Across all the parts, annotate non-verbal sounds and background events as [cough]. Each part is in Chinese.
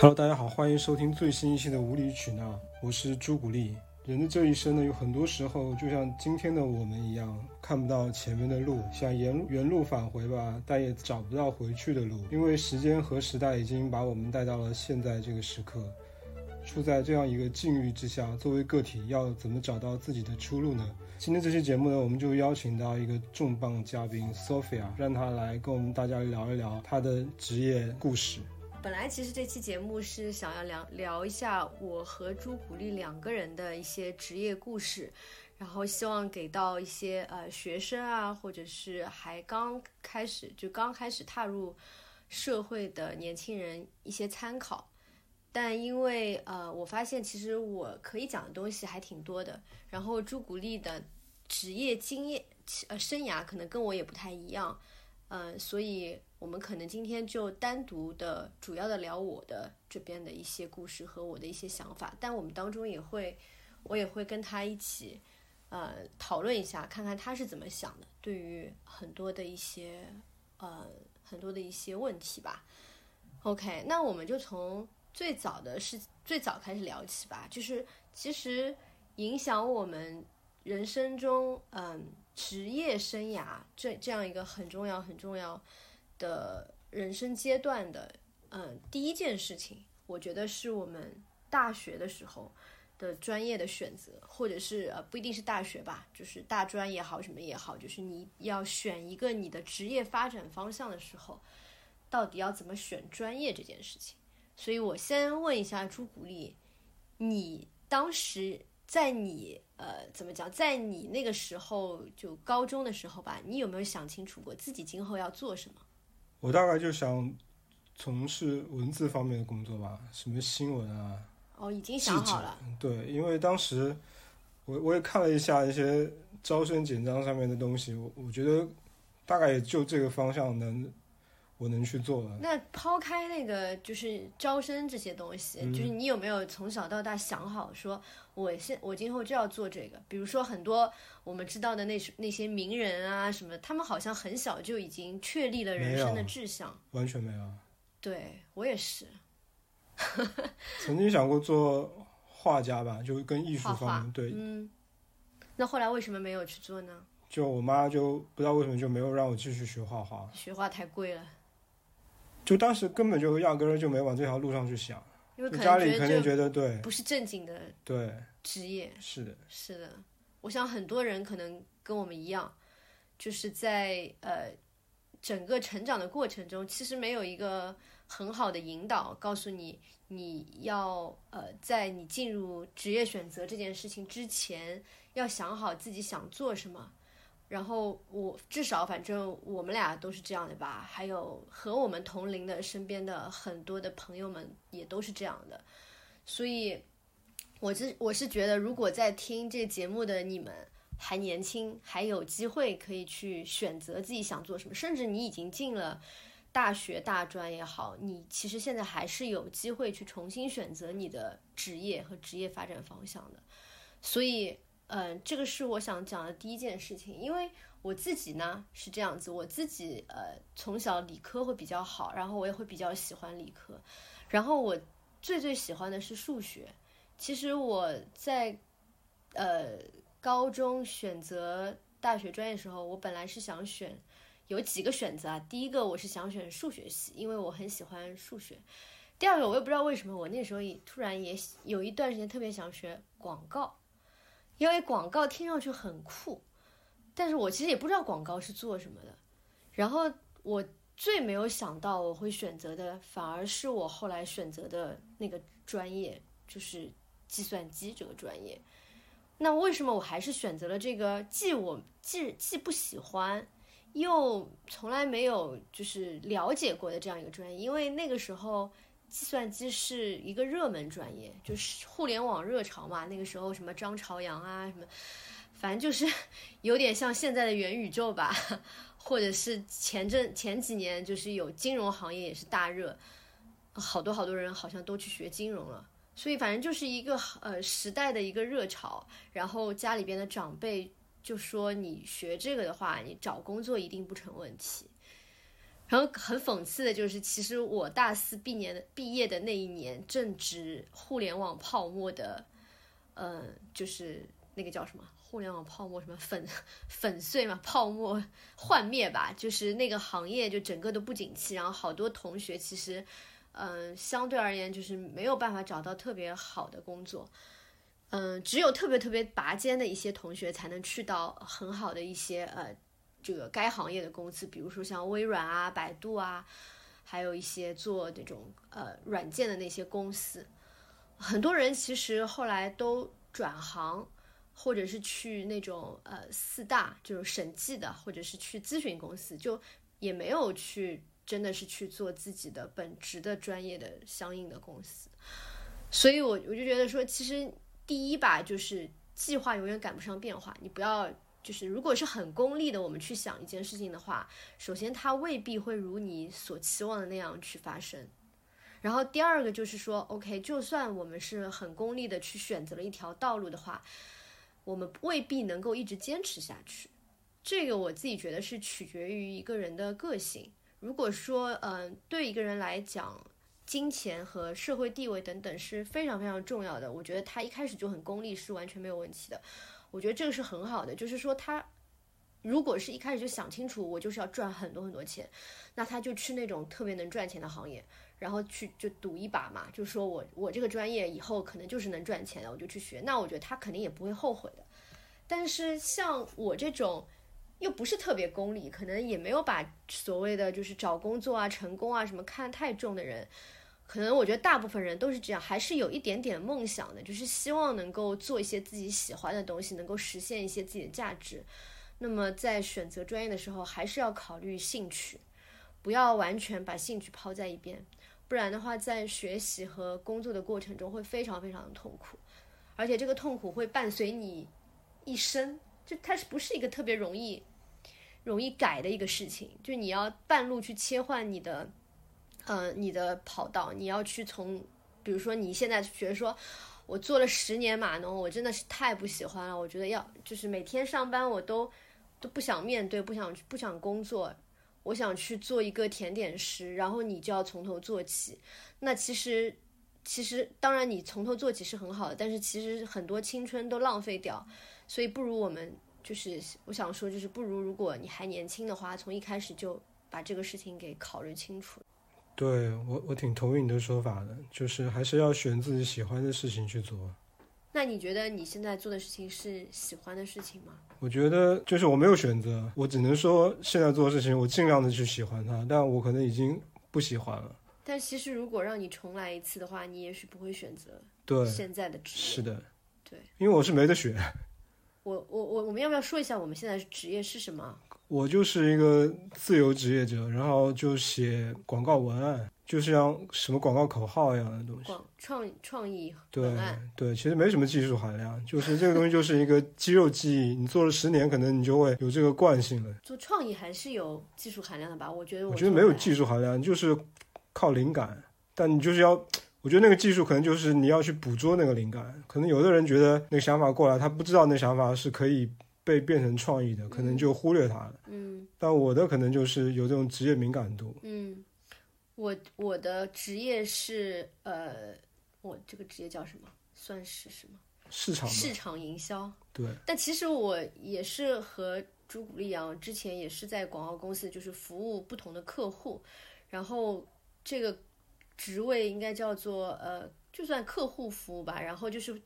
Hello，大家好，欢迎收听最新一期的无理取闹，我是朱古力。人的这一生呢，有很多时候就像今天的我们一样，看不到前面的路，想沿原路返回吧，但也找不到回去的路，因为时间和时代已经把我们带到了现在这个时刻。处在这样一个境遇之下，作为个体要怎么找到自己的出路呢？今天这期节目呢，我们就邀请到一个重磅嘉宾 Sophia，让她来跟我们大家聊一聊她的职业故事。本来其实这期节目是想要聊聊一下我和朱古力两个人的一些职业故事，然后希望给到一些呃学生啊，或者是还刚开始就刚开始踏入社会的年轻人一些参考。但因为呃，我发现其实我可以讲的东西还挺多的，然后朱古力的职业经验呃生涯可能跟我也不太一样，嗯，所以。我们可能今天就单独的、主要的聊我的这边的一些故事和我的一些想法，但我们当中也会，我也会跟他一起，呃，讨论一下，看看他是怎么想的，对于很多的一些，呃，很多的一些问题吧。OK，那我们就从最早的是最早开始聊起吧，就是其实影响我们人生中，嗯，职业生涯这这样一个很重要、很重要。的人生阶段的，嗯，第一件事情，我觉得是我们大学的时候的专业的选择，或者是呃，不一定是大学吧，就是大专也好，什么也好，就是你要选一个你的职业发展方向的时候，到底要怎么选专业这件事情。所以我先问一下朱古力，你当时在你呃怎么讲，在你那个时候就高中的时候吧，你有没有想清楚过自己今后要做什么？我大概就想从事文字方面的工作吧，什么新闻啊，哦，已经想好了。对，因为当时我我也看了一下一些招生简章上面的东西，我我觉得大概也就这个方向能。我能去做了。那抛开那个就是招生这些东西，就是你有没有从小到大想好说，我现我今后就要做这个？比如说很多我们知道的那那些名人啊什么，他们好像很小就已经确立了人生的志向。完全没有。对我也是。[laughs] 曾经想过做画家吧，就跟艺术方面对。嗯。那后来为什么没有去做呢？就我妈就不知道为什么就没有让我继续学画画。学画太贵了。就当时根本就压根儿就没往这条路上去想，因为家里肯定觉得对，不是正经的对职业，是的，是的。我想很多人可能跟我们一样，就是在呃整个成长的过程中，其实没有一个很好的引导，告诉你你要呃在你进入职业选择这件事情之前，要想好自己想做什么。然后我至少反正我们俩都是这样的吧，还有和我们同龄的身边的很多的朋友们也都是这样的，所以，我是我是觉得，如果在听这节目的你们还年轻，还有机会可以去选择自己想做什么，甚至你已经进了大学大专也好，你其实现在还是有机会去重新选择你的职业和职业发展方向的，所以。嗯，这个是我想讲的第一件事情，因为我自己呢是这样子，我自己呃从小理科会比较好，然后我也会比较喜欢理科，然后我最最喜欢的是数学。其实我在呃高中选择大学专业时候，我本来是想选有几个选择啊，第一个我是想选数学系，因为我很喜欢数学。第二个我也不知道为什么，我那时候也突然也有一段时间特别想学广告。因为广告听上去很酷，但是我其实也不知道广告是做什么的。然后我最没有想到我会选择的，反而是我后来选择的那个专业，就是计算机这个专业。那为什么我还是选择了这个？既我既既不喜欢，又从来没有就是了解过的这样一个专业？因为那个时候。计算机是一个热门专业，就是互联网热潮嘛。那个时候什么张朝阳啊，什么，反正就是 [laughs] 有点像现在的元宇宙吧，或者是前阵前几年就是有金融行业也是大热，好多好多人好像都去学金融了。所以反正就是一个呃时代的一个热潮。然后家里边的长辈就说你学这个的话，你找工作一定不成问题。然后很讽刺的就是，其实我大四毕业的毕业的那一年，正值互联网泡沫的，呃，就是那个叫什么互联网泡沫什么粉粉碎嘛，泡沫幻灭吧，就是那个行业就整个都不景气，然后好多同学其实，嗯、相对而言就是没有办法找到特别好的工作。嗯，只有特别特别拔尖的一些同学才能去到很好的一些呃这个该行业的公司，比如说像微软啊、百度啊，还有一些做那种呃软件的那些公司。很多人其实后来都转行，或者是去那种呃四大，就是审计的，或者是去咨询公司，就也没有去真的是去做自己的本职的专业的相应的公司。所以我我就觉得说，其实第一吧，就是计划永远赶不上变化，你不要。就是，如果是很功利的，我们去想一件事情的话，首先它未必会如你所期望的那样去发生。然后第二个就是说，OK，就算我们是很功利的去选择了一条道路的话，我们未必能够一直坚持下去。这个我自己觉得是取决于一个人的个性。如果说，嗯、对一个人来讲，金钱和社会地位等等是非常非常重要的，我觉得他一开始就很功利是完全没有问题的。我觉得这个是很好的，就是说他如果是一开始就想清楚，我就是要赚很多很多钱，那他就去那种特别能赚钱的行业，然后去就赌一把嘛，就说我我这个专业以后可能就是能赚钱的，我就去学，那我觉得他肯定也不会后悔的。但是像我这种又不是特别功利，可能也没有把所谓的就是找工作啊、成功啊什么看太重的人。可能我觉得大部分人都是这样，还是有一点点梦想的，就是希望能够做一些自己喜欢的东西，能够实现一些自己的价值。那么在选择专业的时候，还是要考虑兴趣，不要完全把兴趣抛在一边，不然的话，在学习和工作的过程中会非常非常的痛苦，而且这个痛苦会伴随你一生，就它是不是一个特别容易容易改的一个事情？就你要半路去切换你的。呃，你的跑道，你要去从，比如说你现在觉得说，我做了十年码农，我真的是太不喜欢了。我觉得要就是每天上班我都都不想面对，不想不想工作，我想去做一个甜点师，然后你就要从头做起。那其实其实当然你从头做起是很好的，但是其实很多青春都浪费掉，所以不如我们就是我想说，就是不如如果你还年轻的话，从一开始就把这个事情给考虑清楚。对我，我挺同意你的说法的，就是还是要选自己喜欢的事情去做。那你觉得你现在做的事情是喜欢的事情吗？我觉得就是我没有选择，我只能说现在做的事情，我尽量的去喜欢它，但我可能已经不喜欢了。但其实如果让你重来一次的话，你也许不会选择对，现在的职业。是的，对，因为我是没得选，我我我我们要不要说一下我们现在职业是什么？我就是一个自由职业者，然后就写广告文案，就是像什么广告口号一样的东西。广创创意对对，其实没什么技术含量，就是这个东西就是一个肌肉记忆，你做了十年，可能你就会有这个惯性了。做创意还是有技术含量的吧？我觉得我觉得没有技术含量，就是靠灵感，但你就是要，我觉得那个技术可能就是你要去捕捉那个灵感。可能有的人觉得那个想法过来，他不知道那想法是可以被变成创意的，可能就忽略它了。嗯但我的可能就是有这种职业敏感度。嗯，我我的职业是呃，我这个职业叫什么？算是什么？市场，市场营销。对，但其实我也是和朱古力一样，之前也是在广告公司，就是服务不同的客户，然后这个职位应该叫做呃，就算客户服务吧，然后就是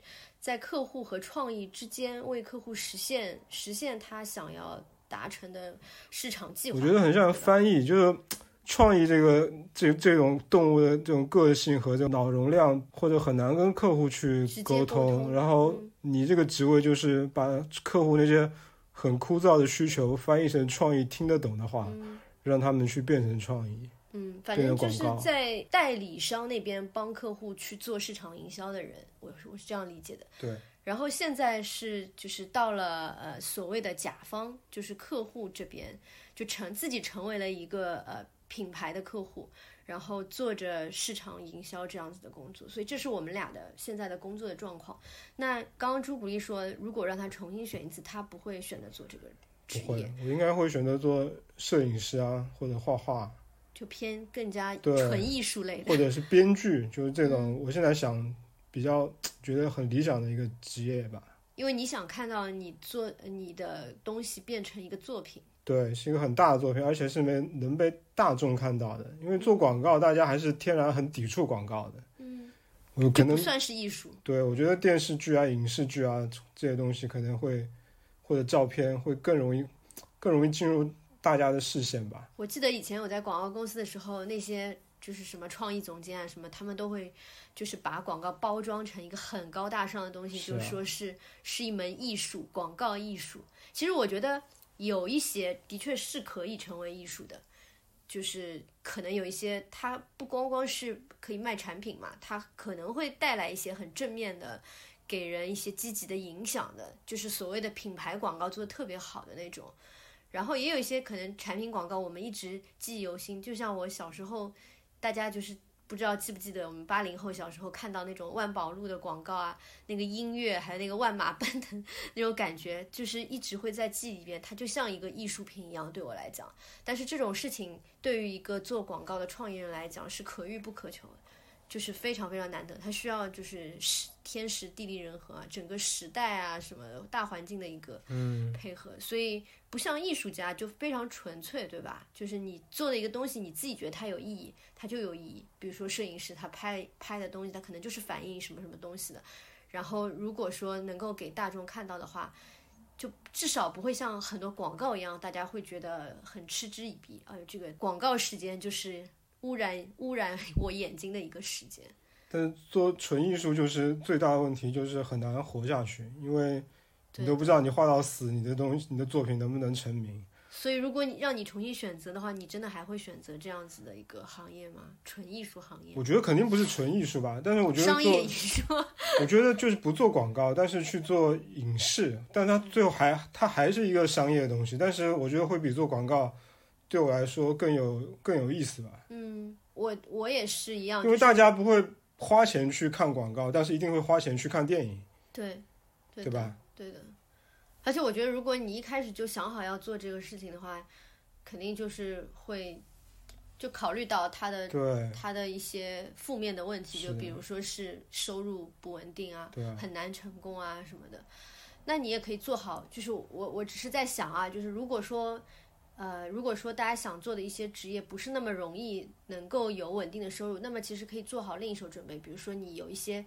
在客户和创意之间为客户实现实现他想要达成的市场计划。我觉得很像翻译，就是创意这个这这种动物的这种个性和这种脑容量，或者很难跟客户去沟通。然后嗯你这个职位就是把客户那些很枯燥的需求翻译成创意听得懂的话，嗯让他们去变成创意。嗯，反正就是在代理商那边帮客户去做市场营销的人，我是我是这样理解的。对，然后现在是就是到了呃所谓的甲方，就是客户这边就成自己成为了一个呃品牌的客户，然后做着市场营销这样子的工作，所以这是我们俩的现在的工作的状况。那刚刚朱古力说，如果让他重新选一次，他不会选择做这个职不会业。，我应该会选择做摄影师啊，或者画画。就偏更加纯艺术类的。或者是编剧，[laughs] 就是这种，我现在想比较觉得很理想的一个职业吧。因为你想看到你做你的东西变成一个作品，对，是一个很大的作品，而且是没能被大众看到的。因为做广告，大家还是天然很抵触广告的。嗯，我可能不算是艺术。对我觉得电视剧啊、影视剧啊这些东西可能会或者照片会更容易更容易进入大家的视线吧。我记得以前我在广告公司的时候，那些就是什么创意总监啊什么，他们都会就是把广告包装成一个很高大上的东西，是啊就说是是一门艺术，广告艺术。其实我觉得有一些的确是可以成为艺术的，就是可能有一些它不光光是可以卖产品嘛，它可能会带来一些很正面的。给人一些积极的影响的，就是所谓的品牌广告做的特别好的那种，然后也有一些可能产品广告，我们一直记忆犹新。就像我小时候，大家就是不知道记不记得，我们八零后小时候看到那种万宝路的广告啊，那个音乐，还有那个万马奔腾那种感觉，就是一直会在记忆里边，它就像一个艺术品一样，对我来讲。但是这种事情对于一个做广告的创意人来讲是可遇不可求的。就是非常非常难得，它需要就是时天时地利人和啊，整个时代啊什么大环境的一个配合，所以不像艺术家就非常纯粹，对吧？就是你做的一个东西，你自己觉得它有意义，它就有意义。比如说摄影师他拍拍的东西，他可能就是反映什么什么东西的。然后如果说能够给大众看到的话，就至少不会像很多广告一样，大家会觉得很嗤之以鼻。哎呦，这个广告时间就是。污染污染我眼睛的一个时间，但做纯艺术就是最大的问题，就是很难活下去，因为你都不知道你画到死，你的东西、你的作品能不能成名。所以，如果你让你重新选择的话，你真的还会选择这样子的一个行业吗？纯艺术行业？我觉得肯定不是纯艺术吧，但是我觉得商业艺术，[laughs] 我觉得就是不做广告，但是去做影视，但它最后还它还是一个商业的东西，但是我觉得会比做广告。对我来说更有更有意思吧。嗯，我我也是一样，因为大家不会花钱去看广告，但是一定会花钱去看电影。对，对吧？对的。而且我觉得，如果你一开始就想好要做这个事情的话，肯定就是会就考虑到他的对他的一些负面的问题，就比如说是收入不稳定啊，很难成功啊什么的。那你也可以做好，就是我我只是在想啊，就是如果说。呃，如果说大家想做的一些职业不是那么容易能够有稳定的收入，那么其实可以做好另一手准备，比如说你有一些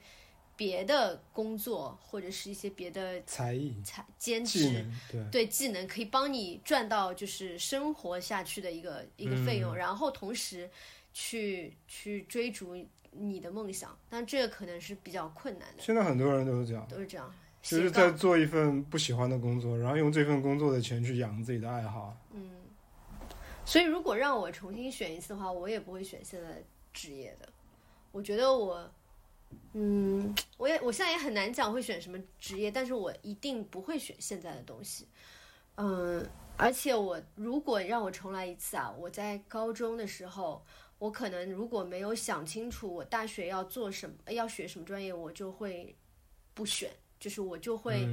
别的工作或者是一些别的才艺、才兼职，对对技能可以帮你赚到就是生活下去的一个一个费用，然后同时去去追逐你的梦想，但这个可能是比较困难的。现在很多人都是这样，都是这样。就是在做一份不喜欢的工作，然后用这份工作的钱去养自己的爱好。嗯，所以如果让我重新选一次的话，我也不会选现在职业的。我觉得我，嗯，我也我现在也很难讲会选什么职业，但是我一定不会选现在的东西。嗯，而且我如果让我重来一次啊，我在高中的时候，我可能如果没有想清楚我大学要做什么，要学什么专业，我就会不选。就是我就会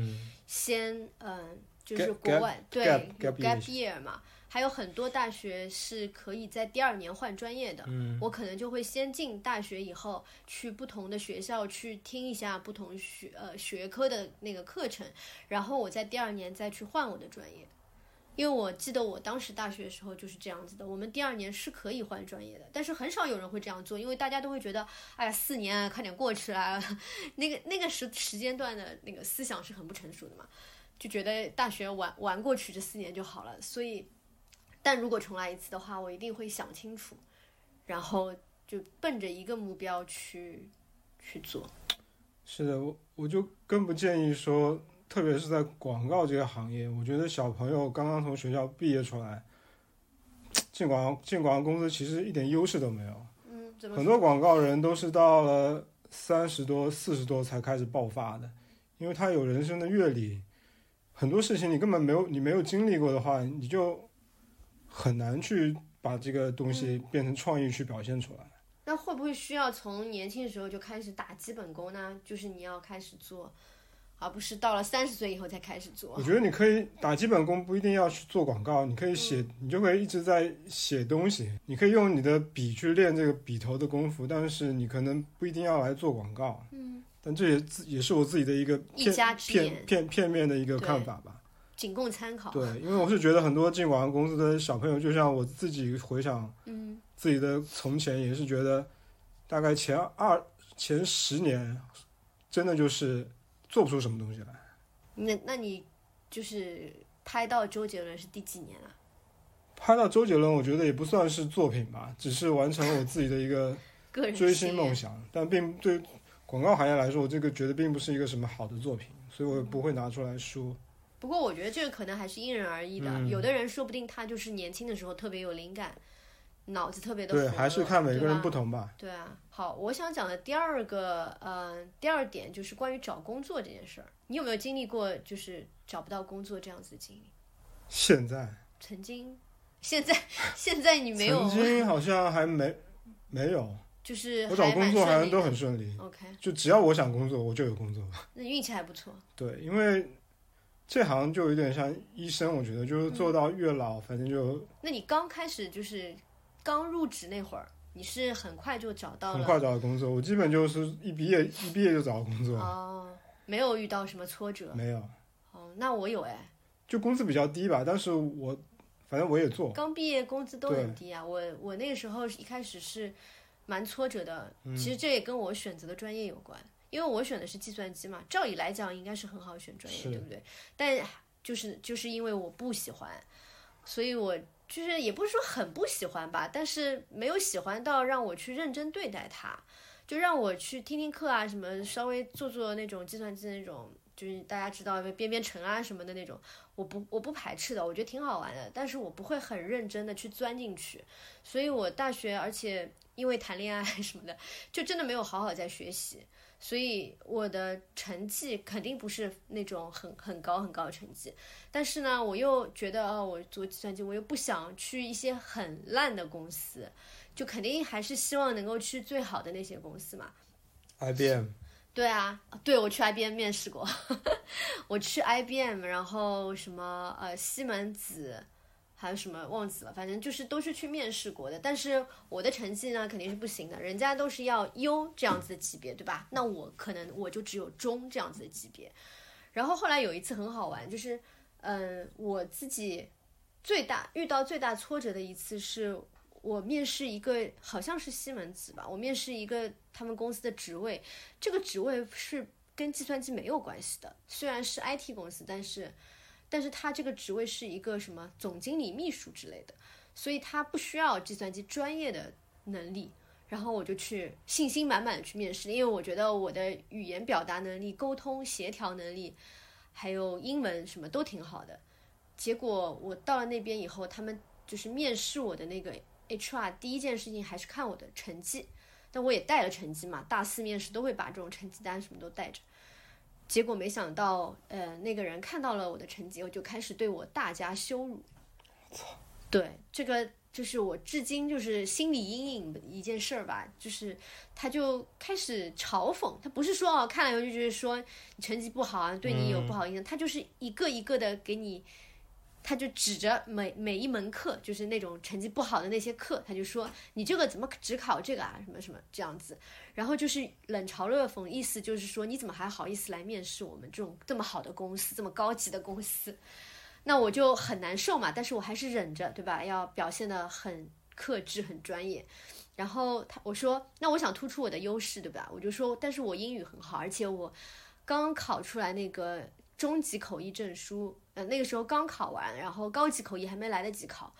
先嗯，就是国外对 gap year 嘛，还有很多大学是可以在第二年换专业的。嗯，我可能就会先进大学以后去不同的学校去听一下不同学呃学科的那个课程，然后我在第二年再去换我的专业。因为我记得我当时大学的时候就是这样子的，我们第二年是可以换专业的，但是很少有人会这样做，因为大家都会觉得，哎呀，四年啊，快点过去了，[laughs] 那个那个时时间段的那个思想是很不成熟的嘛，就觉得大学玩玩过去这四年就好了。所以，但如果重来一次的话，我一定会想清楚，然后就奔着一个目标去去做。是的，我我就更不建议说。特别是在广告这个行业，我觉得小朋友刚刚从学校毕业出来，进广进广告公司其实一点优势都没有。嗯，很多广告人都是到了三十多、四十多才开始爆发的，因为他有人生的阅历，很多事情你根本没有你没有经历过的话，你就很难去把这个东西变成创意去表现出来。那会不会需要从年轻的时候就开始打基本功呢？就是你要开始做。而不是到了三十岁以后才开始做我。觉得你可以打基本功，不一定要去做广告，你可以写，你就会一直在写东西。你可以用你的笔去练这个笔头的功夫，但是你可能不一定要来做广告。嗯，但这也自也是我自己的一个一片家之言片片片面的一个看法吧。仅供参考。对，因为我是觉得很多进广告公司的小朋友，就像我自己回想，嗯，自己的从前也是觉得，大概前二前十年，真的就是做不出什么东西来。那那你就是拍到周杰伦是第几年了？拍到周杰伦，我觉得也不算是作品吧，只是完成了我自己的一个 [laughs] 个人追星梦想，但并对广告行业来说，我这个觉得并不是一个什么好的作品，所以我也不会拿出来说。不过我觉得这个可能还是因人而异的，嗯有的人说不定他就是年轻的时候特别有灵感，脑子特别的对，还是看每个人不同吧。对啊，好，我想讲的第二个，呃，第二点就是关于找工作这件事儿。你有没有经历过就是找不到工作这样子的经历？现在曾经，现在，现在你没有曾，经好像还没没有，就是我找工作好像都很顺利，OK，就只要我想工作，我就有工作。那运气还不错。对，因为这行就有点像医生，我觉得就是做到越老，反正就那你刚开始就是刚入职那会儿，你是很快就找到了很快找到工作。我基本就是一毕业一毕业就找到工作，哦，没有遇到什么挫折没有，哦。那我有哎，就工资比较低吧，但是我反正我也做。刚毕业工资都很低啊。我我那个时候一开始是蛮挫折的，嗯其实这也跟我选择的专业有关，因为我选的是计算机嘛，照理来讲应该是很好选专业，对不对？但就是就是因为我不喜欢，所以我就是也不是说很不喜欢吧，但是没有喜欢到让我去认真对待它，就让我去听听课啊，什么稍微做做那种计算机的那种，就是大家知道编编程啊什么的那种，我不我不排斥的，我觉得挺好玩的，但是我不会很认真的去钻进去，所以我大学而且因为谈恋爱什么的，就真的没有好好在学习。所以我的成绩肯定不是那种很很高很高的成绩，但是呢，我又觉得哦，我做计算机，我又不想去一些很烂的公司，就肯定还是希望能够去最好的那些公司嘛。IBM 对啊，对我去 IBM 面试过，[laughs] 我去 IBM，然后什么呃西门子，还有什么忘记了，反正就是都是去面试过的。但是我的成绩呢肯定是不行的，人家都是要优这样子的级别，对吧？那我可能我就只有中这样子的级别。然后后来有一次很好玩，就是嗯、我自己最大遇到最大挫折的一次是。我面试一个好像是西门子吧，我面试一个他们公司的职位，这个职位是跟计算机没有关系的，虽然是 IT 公司，但是，但是他这个职位是一个什么总经理、秘书之类的，所以他不需要计算机专业的能力。然后我就去信心满满的去面试，因为我觉得我的语言表达能力、沟通协调能力，还有英文什么都挺好的。结果我到了那边以后，他们就是面试我的那个 HR，第一件事情还是看我的成绩。但我也带了成绩嘛，大四面试都会把这种成绩单什么都带着。结果没想到，呃，那个人看到了我的成绩，我就开始对我大加羞辱。对，这个就是我至今就是心理阴影的一件事儿吧，就是他就开始嘲讽，他不是说哦看了以后就觉得说你成绩不好啊，对你有不好印象，他就是一个一个的给你。他就指着每每一门课，就是那种成绩不好的那些课，他就说你这个怎么只考这个啊，什么什么这样子，然后就是冷嘲热讽，意思就是说你怎么还好意思来面试我们这种这么好的公司，这么高级的公司，那我就很难受嘛，但是我还是忍着，对吧？要表现得很克制、很专业。然后他我说，那我想突出我的优势，对吧？我就说，但是我英语很好，而且我刚考出来那个中级口译证书。呃，那个时候刚考完，然后高级口译还没来得及考，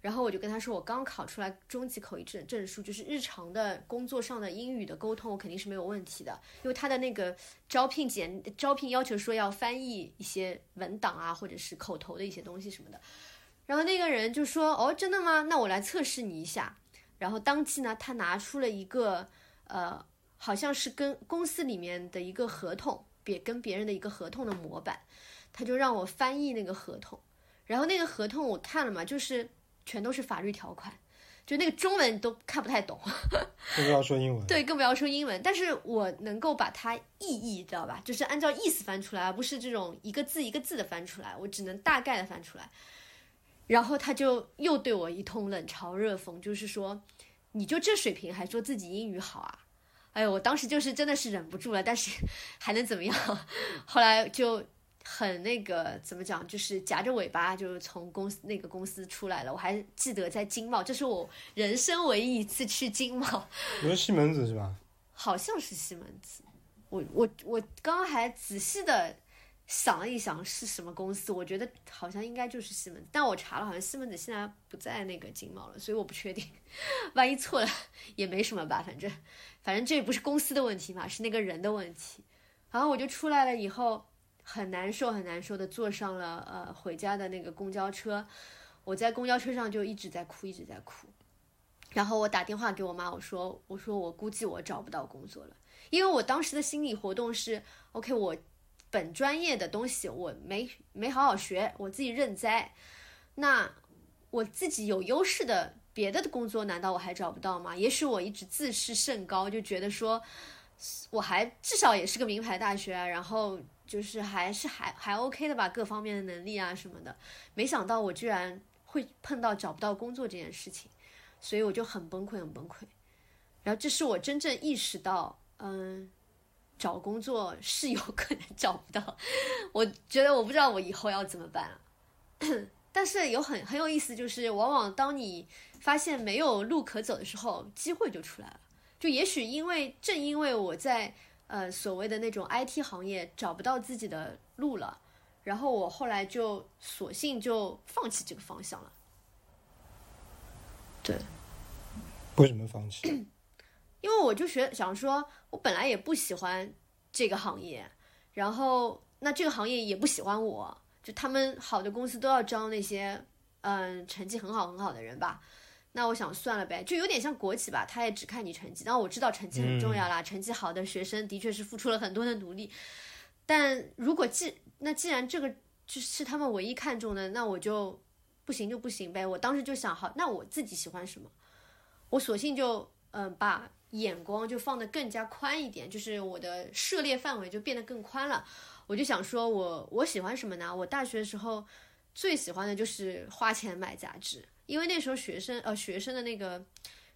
然后我就跟他说，我刚考出来中级口译证证书，就是日常的工作上的英语的沟通，我肯定是没有问题的，因为他的那个招聘简招聘要求说要翻译一些文档啊，或者是口头的一些东西什么的，然后那个人就说，哦，真的吗？那我来测试你一下，然后当即呢，他拿出了一个呃，好像是跟公司里面的一个合同，别跟别人的一个合同的模板。他就让我翻译那个合同，然后那个合同我看了嘛，就是全都是法律条款，就那个中文都看不太懂，[laughs] 更不要说英文。对，更不要说英文。但是我能够把它意译，知道吧？就是按照意思翻出来，而不是这种一个字一个字的翻出来，我只能大概的翻出来。然后他就又对我一通冷嘲热讽，就是说，你就这水平还说自己英语好啊？哎呦，我当时就是真的是忍不住了，但是 [laughs] 还能怎么样？[laughs] 后来就。很那个怎么讲，就是夹着尾巴，就是从公司那个公司出来了。我还记得在金茂，这是我人生唯一一次去金茂。[laughs] 你说西门子是吧？好像是西门子。我我我刚刚还仔细的想了一想是什么公司，我觉得好像应该就是西门子，但我查了，好像西门子现在不在那个金茂了，所以我不确定。[laughs] 万一错了也没什么吧，反正反正这也不是公司的问题嘛，是那个人的问题。然后我就出来了以后。很难受，很难受的坐上了呃回家的那个公交车，我在公交车上就一直在哭，一直在哭。然后我打电话给我妈，我说我说我估计我找不到工作了，因为我当时的心理活动是，OK，我本专业的东西我没没好好学，我自己认栽。那我自己有优势的别的工作，难道我还找不到吗？也许我一直自视甚高，就觉得说我还至少也是个名牌大学啊，然后。就是还是还还 OK 的吧，各方面的能力啊什么的，没想到我居然会碰到找不到工作这件事情，所以我就很崩溃，很崩溃。然后这是我真正意识到，嗯，找工作是有可能 [laughs] 找不到。我觉得我不知道我以后要怎么办了。但是有很很有意思，就是往往当你发现没有路可走的时候，机会就出来了。就也许因为正因为我在。呃，所谓的那种 IT 行业找不到自己的路了，然后我后来就索性就放弃这个方向了。对，为什么放弃？[clears throat] 因为我就学想说，我本来也不喜欢这个行业，然后那这个行业也不喜欢我，就他们好的公司都要招那些嗯成绩很好很好的人吧。那我想算了呗，就有点像国企吧，他也只看你成绩。当然我知道成绩很重要啦，成绩好的学生的确是付出了很多的努力。但如果既那既然这个就是他们唯一看重的，那我就不行就不行呗。我当时就想，好，那我自己喜欢什么，我索性就嗯把眼光就放得更加宽一点，就是我的涉猎范围就变得更宽了。我就想说，我我喜欢什么呢？我大学的时候最喜欢的就是花钱买杂志。因为那时候学生呃学生的那个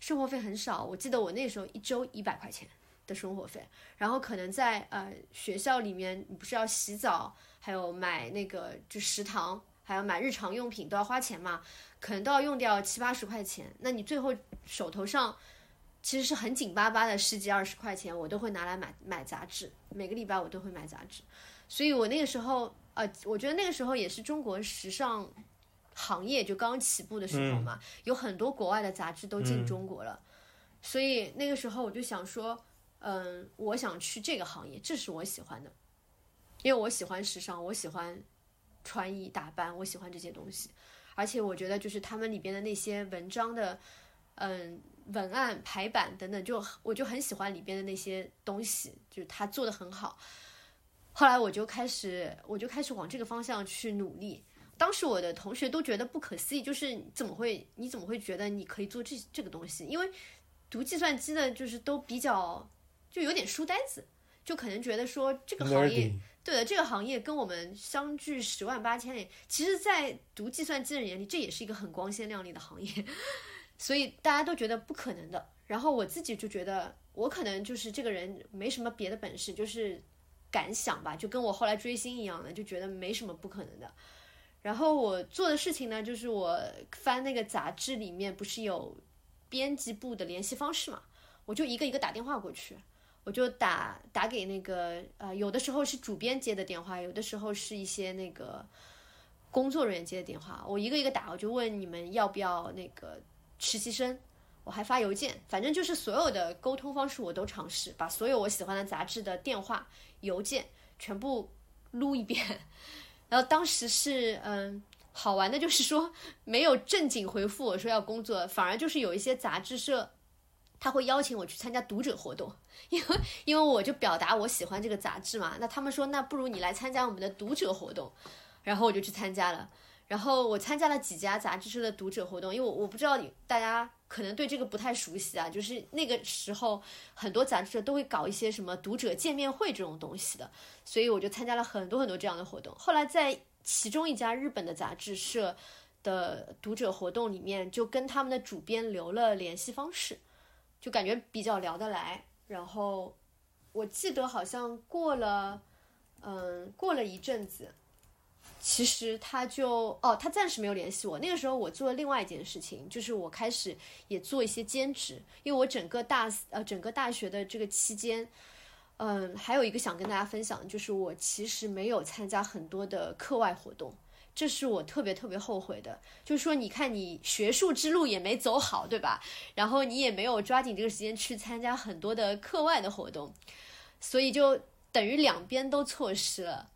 生活费很少，我记得我那时候一周一百块钱的生活费，然后可能在呃学校里面，你不是要洗澡，还有买那个就食堂，还要买日常用品都要花钱嘛，可能都要用掉七八十块钱，那你最后手头上其实是很紧巴巴的十几二十块钱，我都会拿来买买杂志，每个礼拜我都会买杂志，所以我那个时候呃，我觉得那个时候也是中国时尚。行业就刚起步的时候嘛，有很多国外的杂志都进中国了，所以那个时候我就想说，嗯，我想去这个行业，这是我喜欢的，因为我喜欢时尚，我喜欢穿衣打扮，我喜欢这些东西，而且我觉得就是他们里边的那些文章的，嗯，文案排版等等，就我就很喜欢里边的那些东西，就是他做的很好。后来我就开始，我就开始往这个方向去努力。当时我的同学都觉得不可思议，就是怎么会你怎么会觉得你可以做这这个东西？因为读计算机的，就是都比较就有点书呆子，就可能觉得说这个行业，对的，这个行业跟我们相距十万八千里。其实，在读计算机的人眼里，这也是一个很光鲜亮丽的行业，[laughs] 所以大家都觉得不可能的。然后我自己就觉得，我可能就是这个人没什么别的本事，就是敢想吧，就跟我后来追星一样的，就觉得没什么不可能的。然后我做的事情呢，就是我翻那个杂志里面不是有编辑部的联系方式嘛，我就一个一个打电话过去，我就打打给那个呃，有的时候是主编接的电话，有的时候是一些那个工作人员接的电话，我一个一个打，我就问你们要不要那个实习生，我还发邮件，反正就是所有的沟通方式我都尝试，把所有我喜欢的杂志的电话、邮件全部撸一遍。然后当时是嗯，好玩的就是说没有正经回复我说要工作，反而就是有一些杂志社，他会邀请我去参加读者活动，[laughs] 因为因为我就表达我喜欢这个杂志嘛，那他们说那不如你来参加我们的读者活动，然后我就去参加了。然后我参加了几家杂志社的读者活动，因为我我不知道大家可能对这个不太熟悉啊，就是那个时候很多杂志社都会搞一些什么读者见面会这种东西的，所以我就参加了很多很多这样的活动。后来在其中一家日本的杂志社的读者活动里面，就跟他们的主编留了联系方式，就感觉比较聊得来。然后我记得好像过了，嗯，过了一阵子。其实他就哦，他暂时没有联系我。那个时候我做了另外一件事情，就是我开始也做一些兼职。因为我整个大呃整个大学的这个期间，嗯，还有一个想跟大家分享，就是我其实没有参加很多的课外活动，这是我特别特别后悔的。就是说，你看你学术之路也没走好，对吧？然后你也没有抓紧这个时间去参加很多的课外的活动，所以就等于两边都错失了。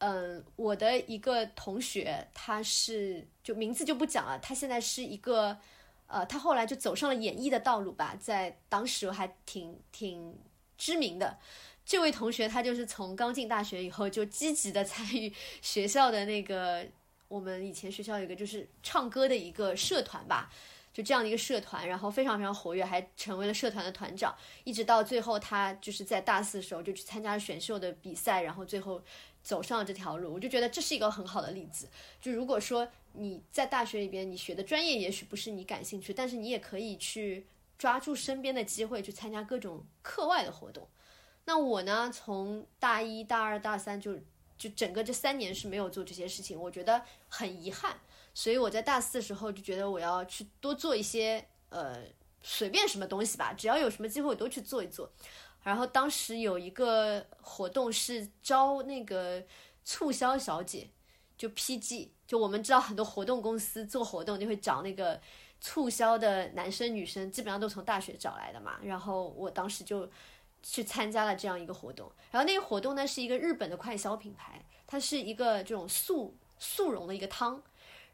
嗯，我的一个同学，他是就名字就不讲了。他现在是一个，呃，他后来就走上了演艺的道路吧，在当时还挺挺知名的。这位同学他就是从刚进大学以后就积极的 [laughs] 参与学校的那个，我们以前学校有一个就是唱歌的一个社团吧，就这样的一个社团，然后非常非常活跃，还成为了社团的团长。一直到最后，他就是在大四的时候就去参加选秀的比赛，然后最后。走上了这条路，我就觉得这是一个很好的例子。就如果说你在大学里边，你学的专业也许不是你感兴趣，但是你也可以去抓住身边的机会，去参加各种课外的活动。那我呢，从大一大二大三就就整个这三年是没有做这些事情，我觉得很遗憾。所以我在大四的时候就觉得我要去多做一些呃随便什么东西吧，只要有什么机会我都去做一做。然后当时有一个活动是招那个促销小姐，就 PG，就我们知道很多活动公司做活动就会找那个促销的男生女生，基本上都从大学找来的嘛。然后我当时就去参加了这样一个活动。然后那个活动呢是一个日本的快消品牌，它是一个这种速速溶的一个汤。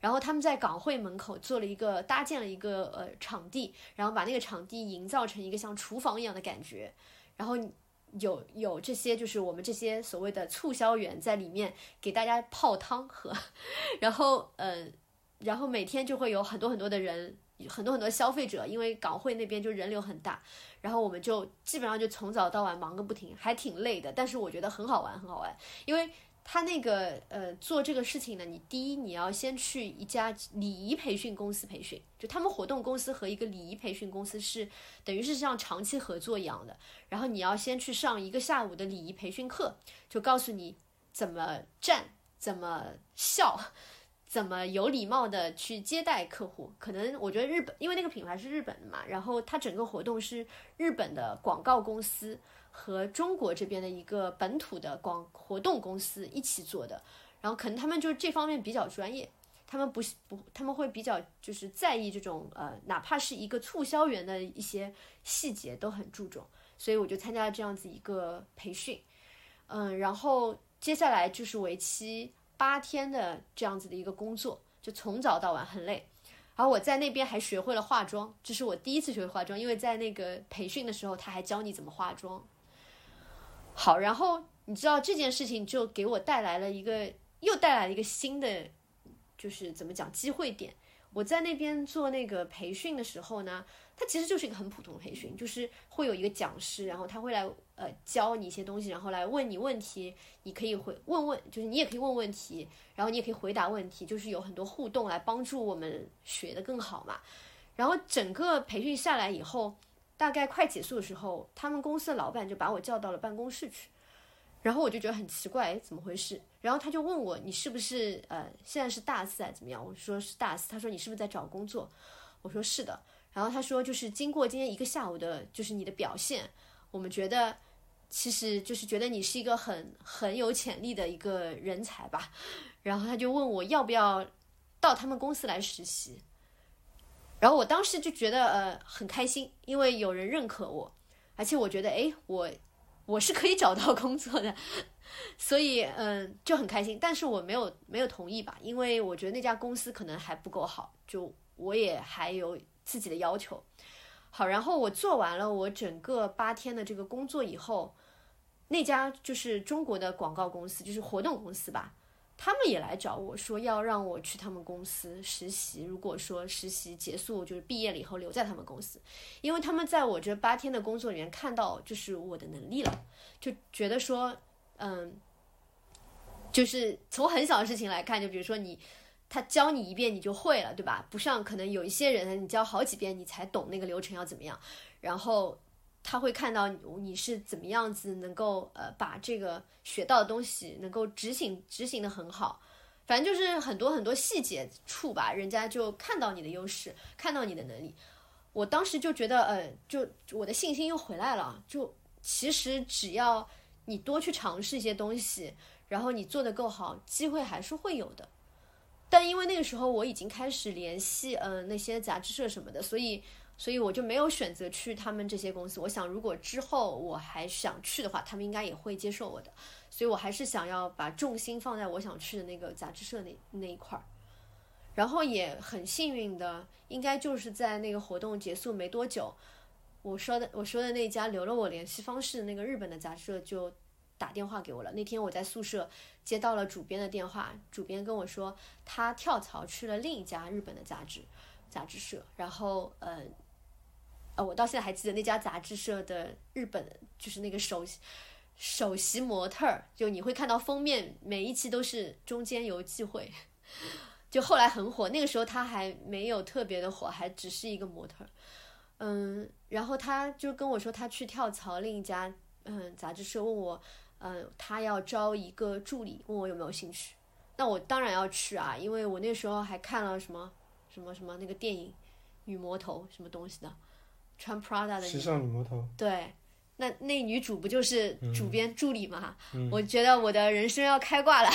然后他们在港汇门口做了一个搭建了一个呃场地，然后把那个场地营造成一个像厨房一样的感觉。然后有有这些，就是我们这些所谓的促销员在里面给大家泡汤喝，[laughs] 然后嗯，然后每天就会有很多很多的人，很多很多消费者，因为港汇那边就人流很大，然后我们就基本上就从早到晚忙个不停，还挺累的，但是我觉得很好玩，很好玩，因为。他那个呃做这个事情呢，你第一你要先去一家礼仪培训公司培训，就他们活动公司和一个礼仪培训公司是等于是像长期合作一样的。然后你要先去上一个下午的礼仪培训课，就告诉你怎么站、怎么笑、怎么有礼貌的去接待客户。可能我觉得日本，因为那个品牌是日本的嘛，然后它整个活动是日本的广告公司。和中国这边的一个本土的广活动公司一起做的，然后可能他们就是这方面比较专业，他们不不他们会比较就是在意这种呃哪怕是一个促销员的一些细节都很注重，所以我就参加了这样子一个培训，嗯，然后接下来就是为期八天的这样子的一个工作，就从早到晚很累，然后我在那边还学会了化妆，这是我第一次学会化妆，因为在那个培训的时候他还教你怎么化妆。好，然后你知道这件事情就给我带来了一个，又带来了一个新的，就是怎么讲机会点。我在那边做那个培训的时候呢，它其实就是一个很普通的培训，就是会有一个讲师，然后他会来呃教你一些东西，然后来问你问题，你可以回问问，就是你也可以问问题，然后你也可以回答问题，就是有很多互动来帮助我们学得更好嘛。然后整个培训下来以后。大概快结束的时候，他们公司的老板就把我叫到了办公室去，然后我就觉得很奇怪，怎么回事？然后他就问我，你是不是呃现在是大四还是怎么样？我说是大四。他说你是不是在找工作？我说是的。然后他说就是经过今天一个下午的，就是你的表现，我们觉得其实就是觉得你是一个很很有潜力的一个人才吧。[laughs] 然后他就问我要不要到他们公司来实习。然后我当时就觉得呃很开心，因为有人认可我，而且我觉得哎我我是可以找到工作的，所以嗯就很开心。但是我没有没有同意吧，因为我觉得那家公司可能还不够好，就我也还有自己的要求。好，然后我做完了我整个八天的这个工作以后，那家就是中国的广告公司，就是活动公司吧，他们也来找我说要让我去他们公司实习。如果说实习结束，就是毕业了以后留在他们公司，因为他们在我这八天的工作里面看到就是我的能力了，就觉得说，嗯，就是从很小的事情来看，就比如说你他教你一遍你就会了，对吧？不像可能有一些人你教好几遍你才懂那个流程要怎么样，然后。他会看到你你是怎么样子能够呃把这个学到的东西能够执行执行的很好，反正就是很多很多细节处吧，人家就看到你的优势，看到你的能力。我当时就觉得呃，就我的信心又回来了。就其实只要你多去尝试一些东西，然后你做的够好，机会还是会有的。但因为那个时候我已经开始联系嗯那些杂志社什么的，所以。所以我就没有选择去他们这些公司。我想，如果之后我还想去的话，他们应该也会接受我的。所以我还是想要把重心放在我想去的那个杂志社那那一块儿。然后也很幸运的，应该就是在那个活动结束没多久，我说的我说的那家留了我联系方式的那个日本的杂志社就打电话给我了。那天我在宿舍接到了主编的电话，主编跟我说他跳槽去了另一家日本的杂志杂志社，然后呃。呃，我到现在还记得那家杂志社的日本，就是那个首席首席模特儿，就你会看到封面每一期都是中间有忌讳，[laughs] 就后来很火，那个时候他还没有特别的火，还只是一个模特儿，嗯，然后他就跟我说他去跳槽另一家嗯杂志社，问我嗯他要招一个助理，问我有没有兴趣，那我当然要去啊，因为我那时候还看了什么什么什么那个电影女魔头什么东西的。穿 Prada 的时尚女魔头，对，那那女主不就是主编助理吗？我觉得我的人生要开挂了，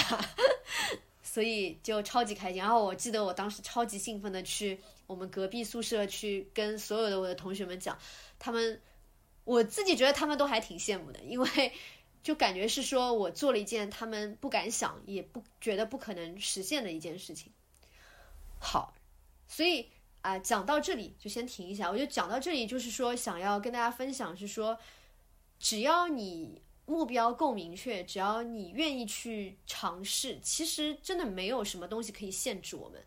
[laughs] 所以就超级开心。然后我记得我当时超级兴奋的去我们隔壁宿舍去跟所有的我的同学们讲，他们我自己觉得他们都还挺羡慕的，因为 [laughs] 就感觉是说我做了一件他们不敢想也不觉得不可能实现的一件事情。好，所以。啊，讲到这里就先停一下。我就讲到这里，就是说想要跟大家分享，是说只要你目标够明确，只要你愿意去尝试，其实真的没有什么东西可以限制我们。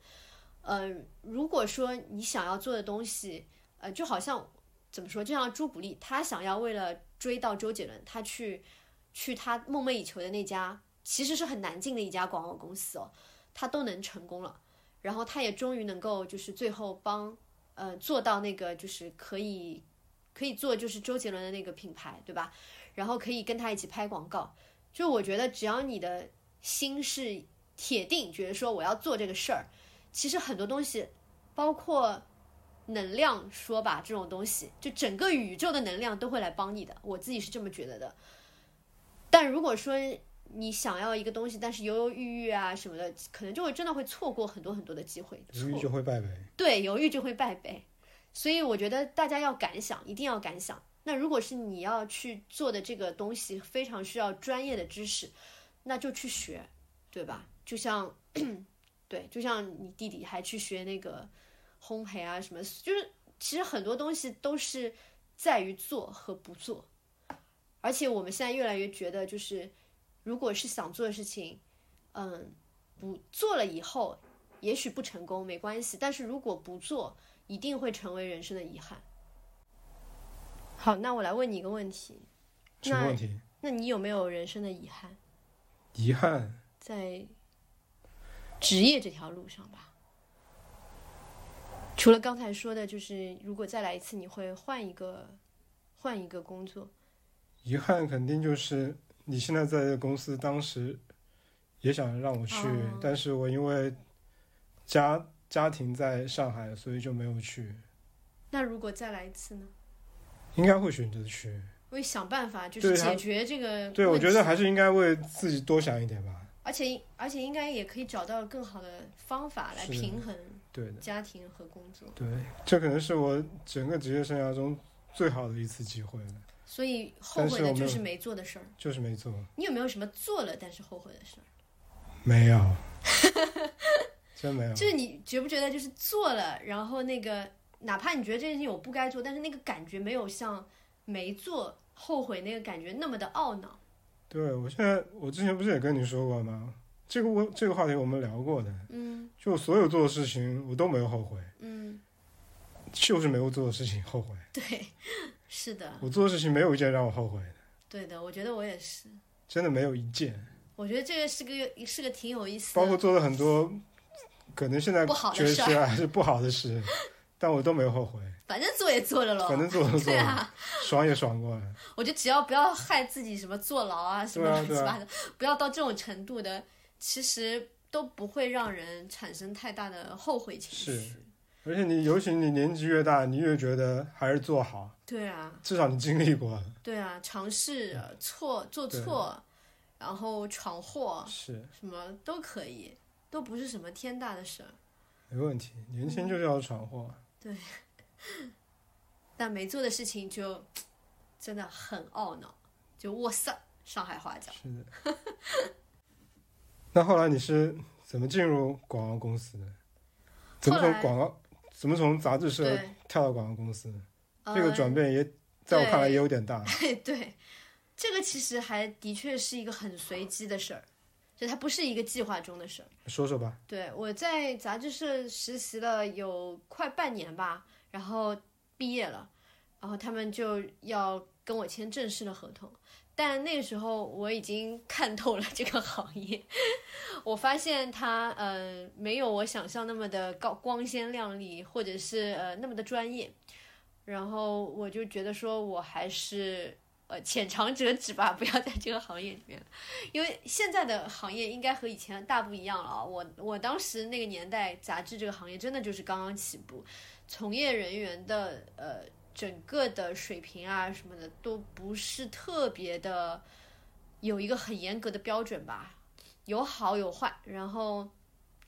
嗯，如果说你想要做的东西，呃，就好像怎么说，就像朱古力，他想要为了追到周杰伦，他去去他梦寐以求的那家，其实是很难进的一家广告公司哦，他都能成功了。然后他也终于能够就是最后帮，呃，做到那个就是可以，可以做就是周杰伦的那个品牌，对吧？然后可以跟他一起拍广告。就我觉得只要你的心是铁定，觉得说我要做这个事儿，其实很多东西，包括能量说吧这种东西，就整个宇宙的能量都会来帮你的。我自己是这么觉得的。但如果说，你想要一个东西，但是犹犹豫豫啊什么的，可能就会真的会错过很多很多的机会。犹豫就会败北。对，犹豫就会败北。所以我觉得大家要敢想，一定要敢想。那如果是你要去做的这个东西非常需要专业的知识，那就去学，对吧？就像，[clears throat] 对，就像你弟弟还去学那个烘焙啊什么，就是其实很多东西都是在于做和不做。而且我们现在越来越觉得就是。如果是想做的事情，嗯，不做了以后，也许不成功没关系。但是如果不做，一定会成为人生的遗憾。好，那我来问你一个问题。什么问题？那你有没有人生的遗憾？遗憾在职业这条路上吧。除了刚才说的，就是如果再来一次，你会换一个换一个工作。遗憾肯定就是。你现在在公司，当时也想让我去，但是我因为家家庭在上海，所以就没有去。那如果再来一次呢？应该会选择去。会想办法就是解决这个。对，我觉得还是应该为自己多想一点吧。而且，而且应该也可以找到更好的方法来平衡对家庭和工作。对，这可能是我整个职业生涯中最好的一次机会了。所以后悔的就是没做的事儿，就是没做。你有没有什么做了但是后悔的事儿？[laughs] 没有，真没有。就是你觉不觉得，就是做了，然后那个，哪怕你觉得这件事情我不该做，但是那个感觉没有像没做后悔那个感觉那么的懊恼。对，我现在我之前不是也跟你说过吗？这个问这个话题我们聊过的，嗯就所有做的事情我都没有后悔，嗯，就是没有做的事情后悔。对，是的，我做的事情没有一件让我后悔的，对的，我觉得我也是。真的没有一件。我觉得这个是个是个挺有意思的，包括做了很多可能现在不好的觉得事儿起来是不好的事，[laughs] 但我都没有后悔，反正做也做了咯。反正做都 [laughs] 做了，对啊，爽也爽过了。我觉得只要不要害自己，什么坐牢啊，什么乱七八糟，[laughs] 不要到这种程度的，其实都不会让人产生太大的后悔情绪是。而且你尤其你年纪越大，你越觉得还是做好，对啊，至少你经历过了。对啊，尝试呃错做错，然后闯祸，是什么都可以，都不是什么天大的事儿。没问题，年轻就是要闯祸。对但没做的事情就真的很懊恼，就哇塞，上海话讲。是的。[laughs] 那后来你是怎么进入广告公司的？怎么从广告，怎么从杂志社，跳到广告公司？呃、这个转变也在我看来也有点大。对 [laughs] 对，这个其实还的确是一个很随机的事儿，就它不是一个计划中的事儿。说说吧。对我在杂志社实习了有快半年吧，然后毕业了，然后他们就要跟我签正式的合同。但那时候我已经看透了这个行业，我发现它呃没有我想象那么的高光鲜亮丽，或者是呃那么的专业。然后我就觉得说我还是呃浅尝辄止吧，不要在这个行业里面，因为现在的行业应该和以前大不一样了啊。我我当时那个年代，杂志这个行业真的就是刚刚起步，从业人员的呃整个的水平啊什么的都不是特别的有一个很严格的标准吧，有好有坏。然后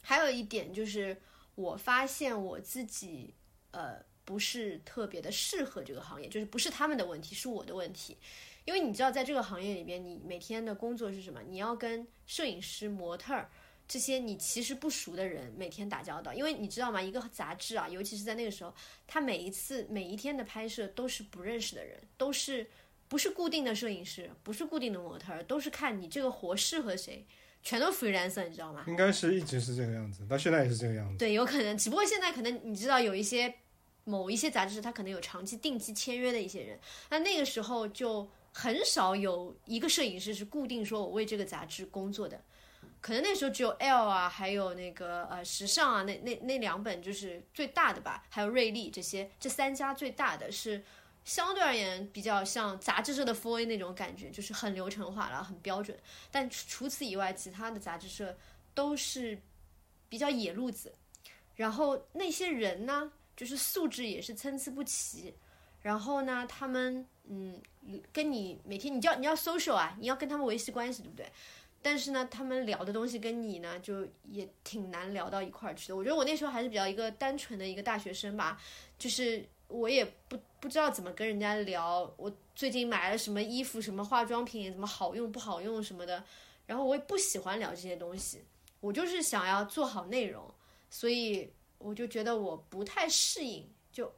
还有一点就是，我发现我自己呃不是特别的适合这个行业，就是不是他们的问题，是我的问题。因为你知道，在这个行业里边，你每天的工作是什么？你要跟摄影师、模特儿这些你其实不熟的人每天打交道。因为你知道吗？一个杂志啊，尤其是在那个时候，它每一次每一天的拍摄都是不认识的人，都是不是固定的摄影师，不是固定的模特儿，都是看你这个活适合谁，全都 freelancer，你知道吗？应该是一直是这个样子，到现在也是这个样子。对，有可能，只不过现在可能你知道有一些某一些杂志，它可能有长期定期签约的一些人，那那个时候就很少有一个摄影师是固定说我为这个杂志工作的，可能那时候只有 L 啊，还有那个呃时尚啊，那那那两本就是最大的吧，还有瑞丽这些，这三家最大的是。相对而言，比较像杂志社的 f A 那种感觉，就是很流程化了，很标准。但除此以外，其他的杂志社都是比较野路子，然后那些人呢，就是素质也是参差不齐。然后呢，他们嗯，跟你每天你就要你要 social 啊，你要跟他们维系关系，对不对？但是呢，他们聊的东西跟你呢，就也挺难聊到一块儿去的。我觉得我那时候还是比较一个单纯的一个大学生吧，就是我也不不知道怎么跟人家聊，我最近买了什么衣服、什么化妆品，怎么好用不好用什么的，然后我也不喜欢聊这些东西，我就是想要做好内容，所以我就觉得我不太适应，就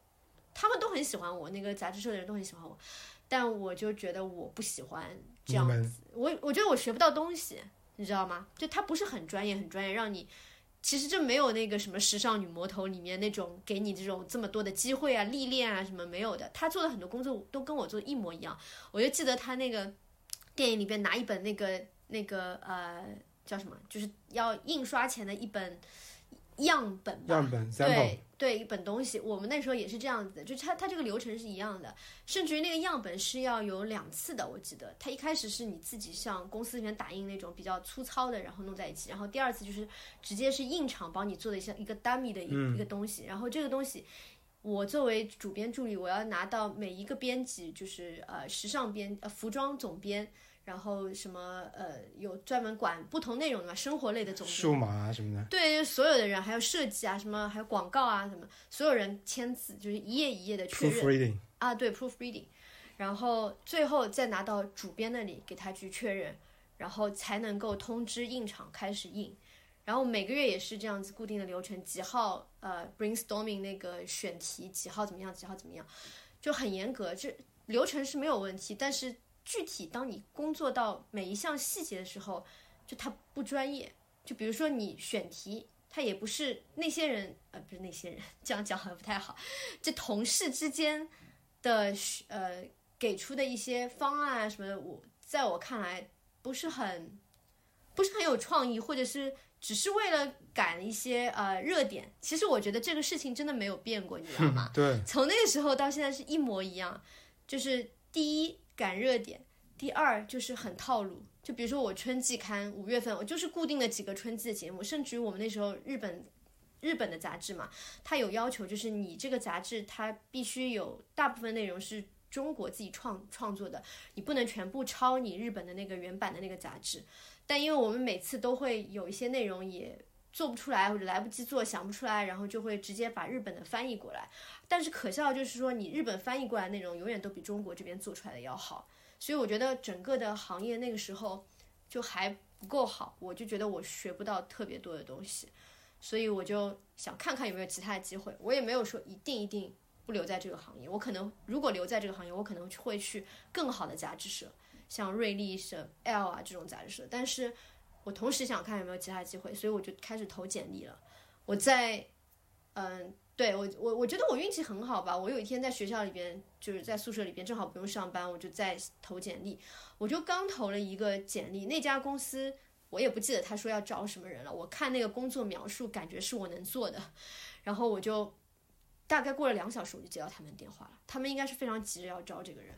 他们都很喜欢我，那个杂志社的人都很喜欢我，但我就觉得我不喜欢这样子，我我觉得我学不到东西，你知道吗？就他不是很专业，很专业，让你。其实这没有那个什么时尚女魔头里面那种给你这种这么多的机会啊、历练啊什么没有的。他做的很多工作都跟我做一模一样。我就记得他那个电影里边拿一本那个那个呃叫什么，就是要印刷前的一本样本吧，样本 sample 对对，一本东西，我们那时候也是这样子的，就它它这个流程是一样的，甚至于那个样本是要有两次的，我记得，它一开始是你自己像公司里面打印那种比较粗糙的，然后弄在一起，然后第二次就是直接是印厂帮你做的像一个 dummy 的一、一个东西，然后这个东西。我作为主编助理，我要拿到每一个编辑，就是呃时尚编呃服装总编，然后什么呃有专门管不同内容的嘛，生活类的总编，数码啊什么的，对，所有的人，还有设计啊，什么还有广告啊，什么所有人签字，就是一页一页的确认 proofreading 啊，对，proofreading，然后最后再拿到主编那里给他去确认，然后才能够通知印厂开始印。然后每个月也是这样子固定的流程，几号呃 brainstorming 那个选题，几号怎么样，几号怎么样，就很严格。这流程是没有问题，但是具体当你工作到每一项细节的时候，就它不专业，就比如说你选题，它也不是那些人，呃，不是那些人，这样讲好像不太好。这同事之间的呃给出的一些方案啊什么的，我在我看来不是很不是很有创意，或者是只是为了赶一些呃热点。其实我觉得这个事情真的没有变过，你知道吗？[laughs] 对，从那个时候到现在是一模一样，就是第一赶热点，第二就是很套路。就比如说我春季刊五月份，我就是固定的几个春季的节目，甚至于我们那时候日本日本的杂志嘛，它有要求，就是你这个杂志它必须有大部分内容是中国自己创创作的，你不能全部抄你日本的那个原版的那个杂志。但因为我们每次都会有一些内容也做不出来或者来不及做，想不出来，然后就会直接把日本的翻译过来。但是可笑就是说，你日本翻译过来内容永远都比中国这边做出来的要好。所以我觉得整个的行业那个时候就还不够好，我就觉得我学不到特别多的东西，所以我就想看看有没有其他的机会。我也没有说一定一定不留在这个行业，我可能如果留在这个行业，我可能会去更好的杂志社，像瑞丽社、L 啊这种杂志社。但是我同时想看有没有其他机会，所以我就开始投简历了。我在嗯。对我，我我觉得我运气很好吧。我有一天在学校里边，就是在宿舍里边，正好不用上班，我就在投简历。我就刚投了一个简历，那家公司我也不记得他说要招什么人了。我看那个工作描述，感觉是我能做的。[laughs] 然后我就大概过了两小时，我就接到他们电话了。他们应该是非常急着要招这个人。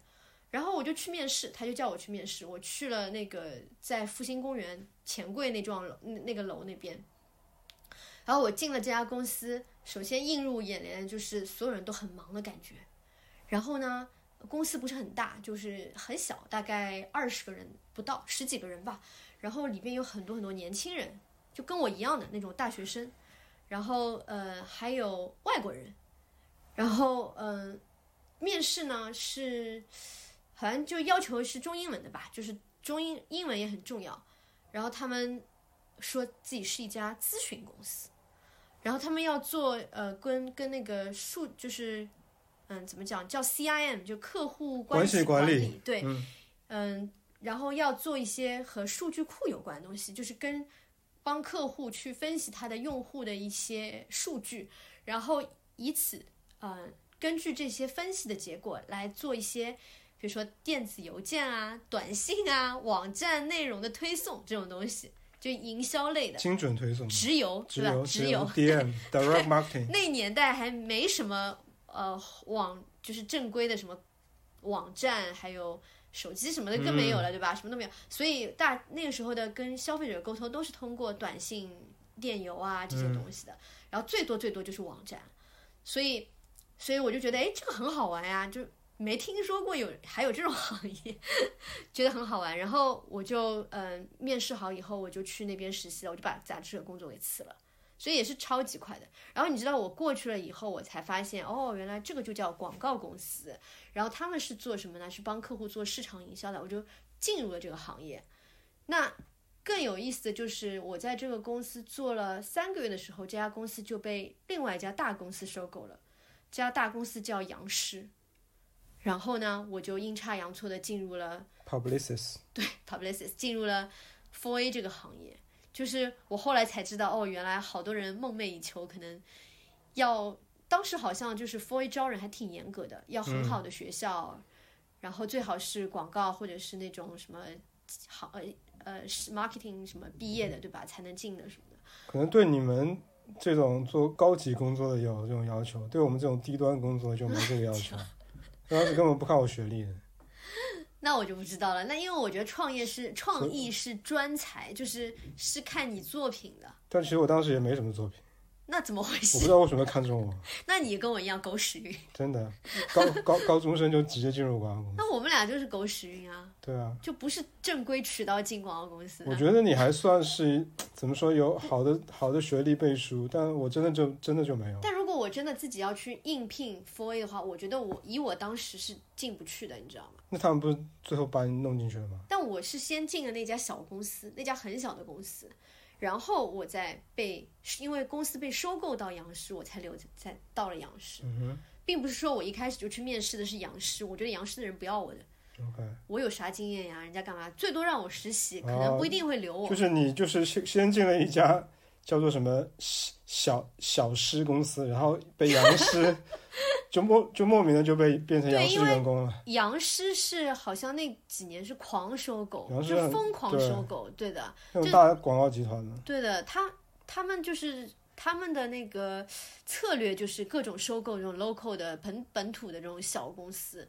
然后我就去面试，他就叫我去面试。我去了那个在复兴公园钱柜那幢楼那那个楼那边。然后我进了这家公司。首先映入眼帘的就是所有人都很忙的感觉，然后呢，公司不是很大，就是很小，大概二十个人不到，十几个人吧。然后里边有很多很多年轻人，就跟我一样的那种大学生，然后呃还有外国人，然后嗯，面试呢是好像就要求是中英文的吧，就是中英英文也很重要。然后他们说自己是一家咨询公司。然后他们要做呃，跟跟那个数就是，嗯，怎么讲叫 CIM 就客户关系管理对，嗯，然后要做一些和数据库有关的东西，就是跟帮客户去分析他的用户的一些数据，然后以此呃根据这些分析的结果来做一些，比如说电子邮件啊、短信啊、网站内容的推送这种东西。就营销类的，精准推送，直邮，对吧，直邮，DM，direct [laughs] marketing。那年代还没什么呃网，就是正规的什么网站，还有手机什么的更没有了，对吧？什么都没有，所以大那个时候的跟消费者沟通都是通过短信、电邮啊这些东西的，然后最多最多就是网站，所以所以我就觉得，哎，这个很好玩呀，就。没听说过有还有这种行业，[laughs] 觉得很好玩。然后我就嗯面试好以后，我就去那边实习了，我就把杂志社工作给辞了，所以也是超级快的。然后你知道我过去了以后，我才发现哦，原来这个就叫广告公司。然后他们是做什么呢？是帮客户做市场营销的。我就进入了这个行业。那更有意思的就是，我在这个公司做了三个月的时候，这家公司就被另外一家大公司收购了。这家大公司叫杨狮。然后呢，我就阴差阳错的进入了 Publicis，[laughs] 对 Publicis 进入了 Four A 这个行业。就是我后来才知道，哦，原来好多人梦寐以求，可能要当时好像就是 Four A 招人还挺严格的，要很好的学校，然后最好是广告或者是那种什么好呃呃 marketing 什么毕业的，对吧？才能进的什么的。可能对你们这种做高级工作的有这种要求，对我们这种低端工作就没这个要求。[laughs] 当时根本不看我学历的，[laughs] 那我就不知道了。那因为我觉得创业是创意是专才，就是是看你作品的。但其实我当时也没什么作品。那怎么回事？我不知道为什么看中我。[laughs] 那你跟我一样狗屎运。真的，高 [laughs] 高高中生就直接进入广告公司。那我们俩就是狗屎运啊。对啊。就不是正规渠道进广告公司。我觉得你还算是怎么说有好的好的学历背书，但我真的就真的就没有。但我真的自己要去应聘 Four A 的话，我觉得我以我当时是进不去的，你知道吗？那他们不是最后把你弄进去了吗？但我是先进了那家小公司，那家很小的公司。然后我再被，因为公司被收购到杨氏，我才留在到了杨氏，并不是说我一开始就去面试的是杨氏，我觉得杨氏的人不要我的，OK，我有啥经验呀？人家干嘛？最多让我实习，可哦能不一定会留我。就是你就是先先进了一家叫做什么小小小师公司，然后被杨师就莫就莫名的就被变成杨氏对因为员工了。杨师是好像那几年是狂收购，杨师很就疯狂对收购，对的，那种大广告集团的，对的，他他们就是他们的那个策略就是各种收购这种 local 的本本土的这种小公司，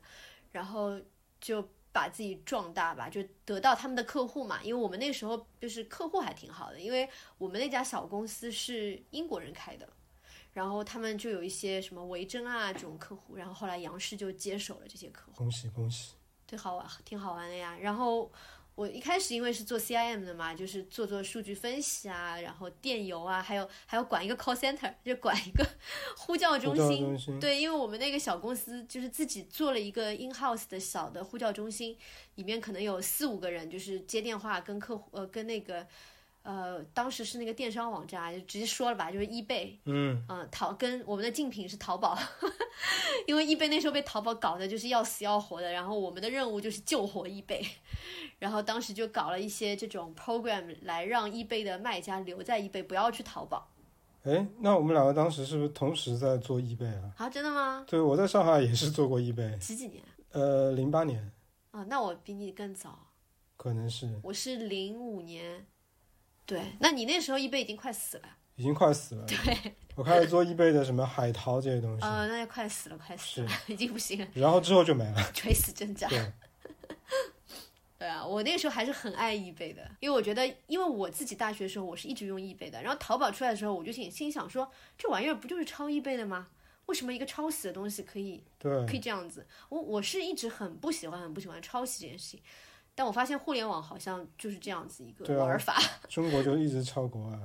然后就把自己壮大吧，就得到他们的客户嘛。因为我们那时候就是客户还挺好的，因为我们那家小公司是英国人开的。然后他们就有一些什么维珍啊这种客户，然后后来杨氏就接手了这些客户。恭喜恭喜！对，好玩，挺好玩的呀。然后我一开始因为是做 CIM 的嘛，就是做做数据分析啊，然后电邮啊，还有还有管一个 call center，就管一个呼叫中心。中心对，因为我们那个小公司就是自己做了一个 in house 的小的呼叫中心，里面可能有四五个人，就是接电话跟客户呃跟那个。呃，当时是那个电商网站啊，就直接说了吧，就是易贝，嗯，嗯，淘跟我们的竞品是淘宝，[laughs] 因为易贝那时候被淘宝搞的就是要死要活的，然后我们的任务就是救活易贝，[laughs] 然后当时就搞了一些这种 program 来让易贝的卖家留在易贝，不要去淘宝哎，那我们两个当时是不是同时在做易贝啊？啊，真的吗？对，我在上海也是做过易贝，几几年呃，零八年啊？那我比你更早，可能是我是零五年，对，那你那时候易贝已经快死了，已经快死了。对，我开始做易贝的什么海淘这些东西，呃，那就快死了，快死了，[laughs] 已经不行了，然后之后就没了。[laughs] 垂死挣扎。对，[laughs] 对啊，我那个时候还是很爱易贝的，因为我觉得，因为我自己大学的时候我是一直用易贝的，然后淘宝出来的时候，我就心心想说，这玩意儿不就是抄易贝的吗？为什么一个抄袭的东西可以对，可以这样子？我我是一直很不喜欢很不喜欢抄袭这件事情，但我发现互联网好像就是这样子一个玩法，[laughs] 中国就一直超国外。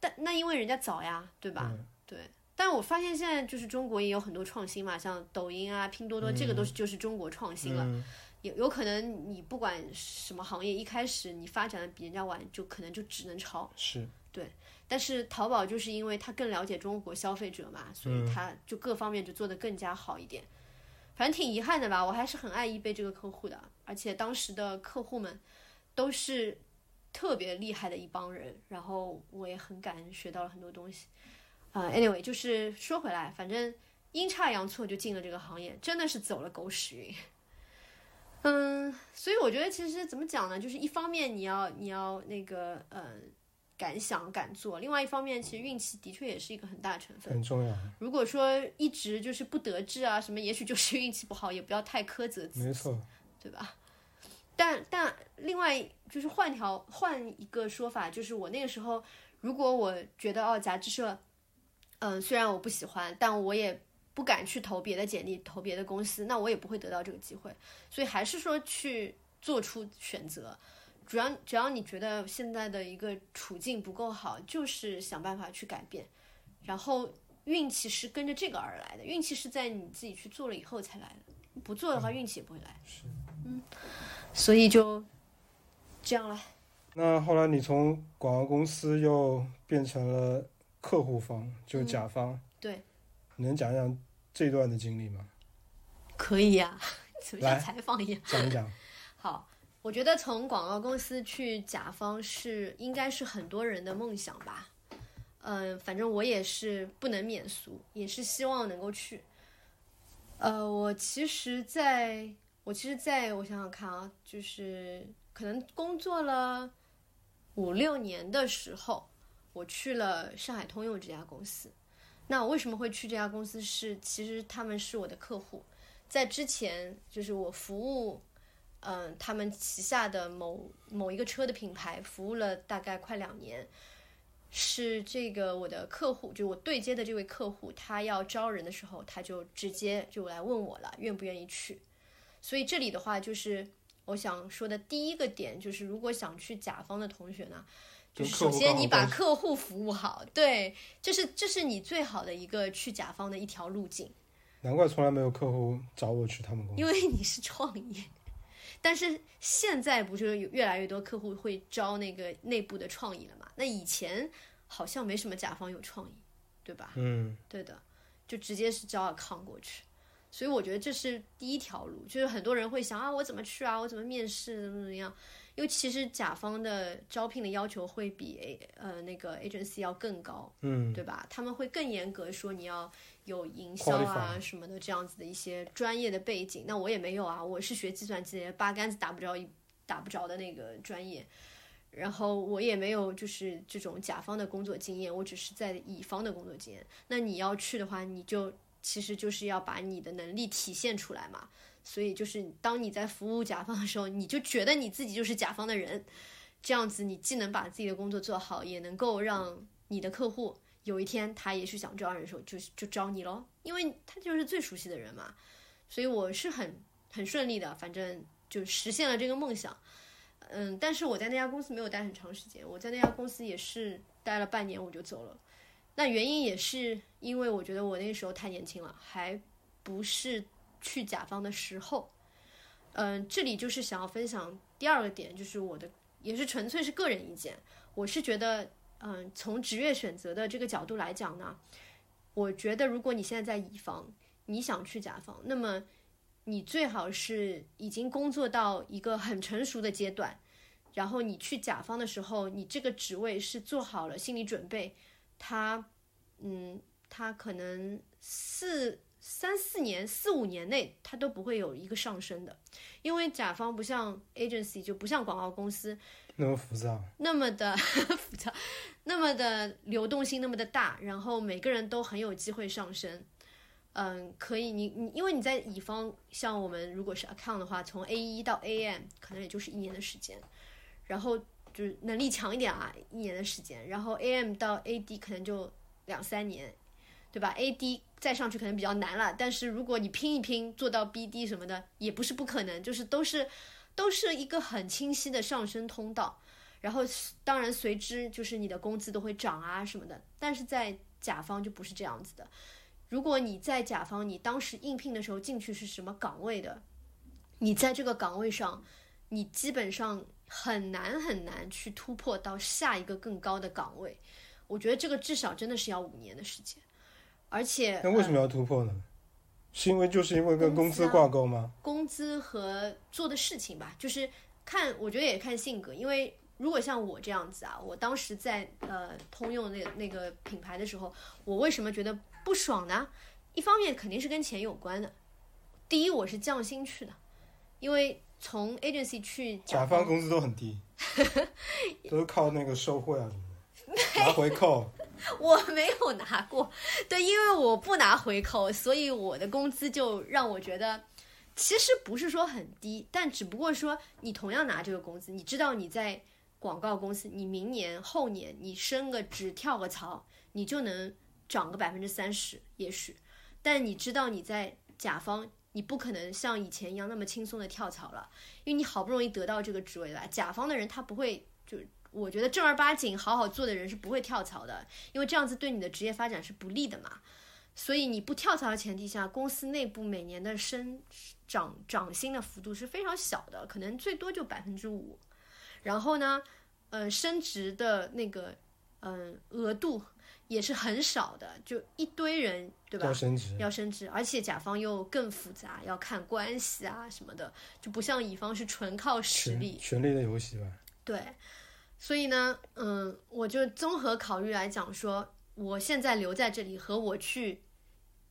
但那因为人家早呀，对吧？对。但我发现现在就是中国也有很多创新嘛，像抖音啊、拼多多，这个都是就是中国创新了。嗯，有有可能你不管什么行业，一开始你发展的比人家晚，就可能就只能抄。是，对但是淘宝就是因为它更了解中国消费者嘛，所以它就各方面就做得更加好一点。反正挺遗憾的吧，我还是很爱易贝这个客户的，而且当时的客户们都是特别厉害的一帮人，然后我也很感恩，学到了很多东西。啊、a n y w a y 就是说回来，反正阴差阳错就进了这个行业，真的是走了狗屎运。嗯，所以我觉得其实怎么讲呢，就是一方面你要你要那个呃敢想敢做，另外一方面其实运气的确也是一个很大成分。很重要。如果说一直就是不得志啊什么，也许就是运气不好，也不要太苛责自己。没错，对吧？但但另外就是换条换一个说法，就是我那个时候，如果我觉得哦杂志社，嗯，虽然我不喜欢，但我也不敢去投别的简历，投别的公司，那我也不会得到这个机会。所以还是说去做出选择。主要只要你觉得现在的一个处境不够好，就是想办法去改变，然后运气是跟着这个而来的，运气是在你自己去做了以后才来的，不做的话运气也不会来。嗯，所以就这样了。那后来你从广告公司又变成了客户方，就甲方。嗯对，你能讲讲这段的经历吗？可以呀、[laughs] 怎么像采访一样？讲一讲。[laughs] 好，我觉得从广告公司去甲方是应该是很多人的梦想吧。嗯、反正我也是不能免俗，也是希望能够去。呃，我其实在，我其实在我想想看啊，就是可能工作了五六年的时候，我去了上海通用这家公司。那我为什么会去这家公司是？其实他们是我的客户，在之前就是我服务嗯，他们旗下的某某一个车的品牌服务了大概快两年，是这个我的客户，就我对接的这位客户，他要招人的时候，他就直接就来问我了，愿不愿意去。所以这里的话，就是我想说的第一个点，就是如果想去甲方的同学呢，就是首先你把客户服务好，对，这是这是你最好的一个去甲方的一条路径。难怪从来没有客户找我去他们公司。因为你是创业，但是现在不是有越来越多客户会招那个内部的创意了嘛？那以前好像没什么甲方有创意，对吧？嗯，对的，就直接是招尔康过去。所以我觉得这是第一条路，就是很多人会想啊，我怎么去啊，我怎么面试，怎么怎么样？因为其实甲方的招聘的要求会比 A 呃那个 agency 要更高，嗯，对吧？他们会更严格，说你要有营销啊什么的这样子的一些专业的背景。那我也没有啊，我是学计算机的，八竿子打不着一打不着的那个专业。然后我也没有就是这种甲方的工作经验，我只是在乙方的工作经验。那你要去的话，你就其实就是要把你的能力体现出来嘛。所以就是当你在服务甲方的时候，你就觉得你自己就是甲方的人，这样子你既能把自己的工作做好，也能够让你的客户有一天他也是想招人的时候就就招你喽，因为他就是最熟悉的人嘛。所以我是很很顺利的，反正就实现了这个梦想。嗯，但是我在那家公司没有待很长时间，我在那家公司也是待了半年我就走了。那原因也是因为我觉得我那时候太年轻了，还不是去甲方的时候。嗯，这里就是想要分享第二个点，就是我的也是纯粹是个人意见。我是觉得，嗯，从职业选择的这个角度来讲呢，我觉得如果你现在在乙方，你想去甲方，那么。你最好是已经工作到一个很成熟的阶段，然后你去甲方的时候，你这个职位是做好了心理准备，他，嗯，他可能四三四年、四五年内它都不会有一个上升的，因为甲方不像 agency，就不像广告公司那么复杂，那么的 [laughs] 复杂，那么的流动性那么的大，然后每个人都很有机会上升。嗯，可以，你你因为你在乙方，像我们如果是 account 的话，从 A 一到 AM 可能也就是一年的时间，然后就是能力强一点啊，一年的时间，然后 AM 到 AD 可能就两三年，对吧？AD 再上去可能比较难了，但是如果你拼一拼做到 BD 什么的，也不是不可能，就是都是都是一个很清晰的上升通道，然后当然随之就是你的工资都会涨啊什么的，但是在甲方就不是这样子的。如果你在甲方，你当时应聘的时候进去是什么岗位的，你在这个岗位上，你基本上很难很难去突破到下一个更高的岗位。我觉得这个至少真的是要五年的时间，而且那为什么要突破呢？是因为就是因为跟工资挂钩吗？工资和做的事情吧，就是看我觉得也看性格，因为如果像我这样子啊，我当时在呃通用那那个品牌的时候，我为什么觉得？不爽呢，一方面肯定是跟钱有关的。第一，我是降薪去的，因为从 agency 去甲方工资都很低，[laughs] 都是靠那个受贿啊什么的 [laughs] 拿回扣。我没有拿过，对，因为我不拿回扣，所以我的工资就让我觉得其实不是说很低，但只不过说你同样拿这个工资，你知道你在广告公司，你明年后年你升个职跳个槽，你就能。涨个百分之三十，也许，但你知道你在甲方，你不可能像以前一样那么轻松的跳槽了，因为你好不容易得到这个职位了。甲方的人他不会，就我觉得正儿八经好好做的人是不会跳槽的，因为这样子对你的职业发展是不利的嘛。所以你不跳槽的前提下，公司内部每年的升涨涨薪的幅度是非常小的，可能最多就百分之五。然后呢，呃，升职的那个，嗯，额度。也是很少的，就一堆人，对吧？要升职，要升职，而且甲方又更复杂，要看关系啊什么的，就不像乙方是纯靠实力。权力的游戏吧。对，所以呢，嗯，我就综合考虑来讲，说我现在留在这里和我去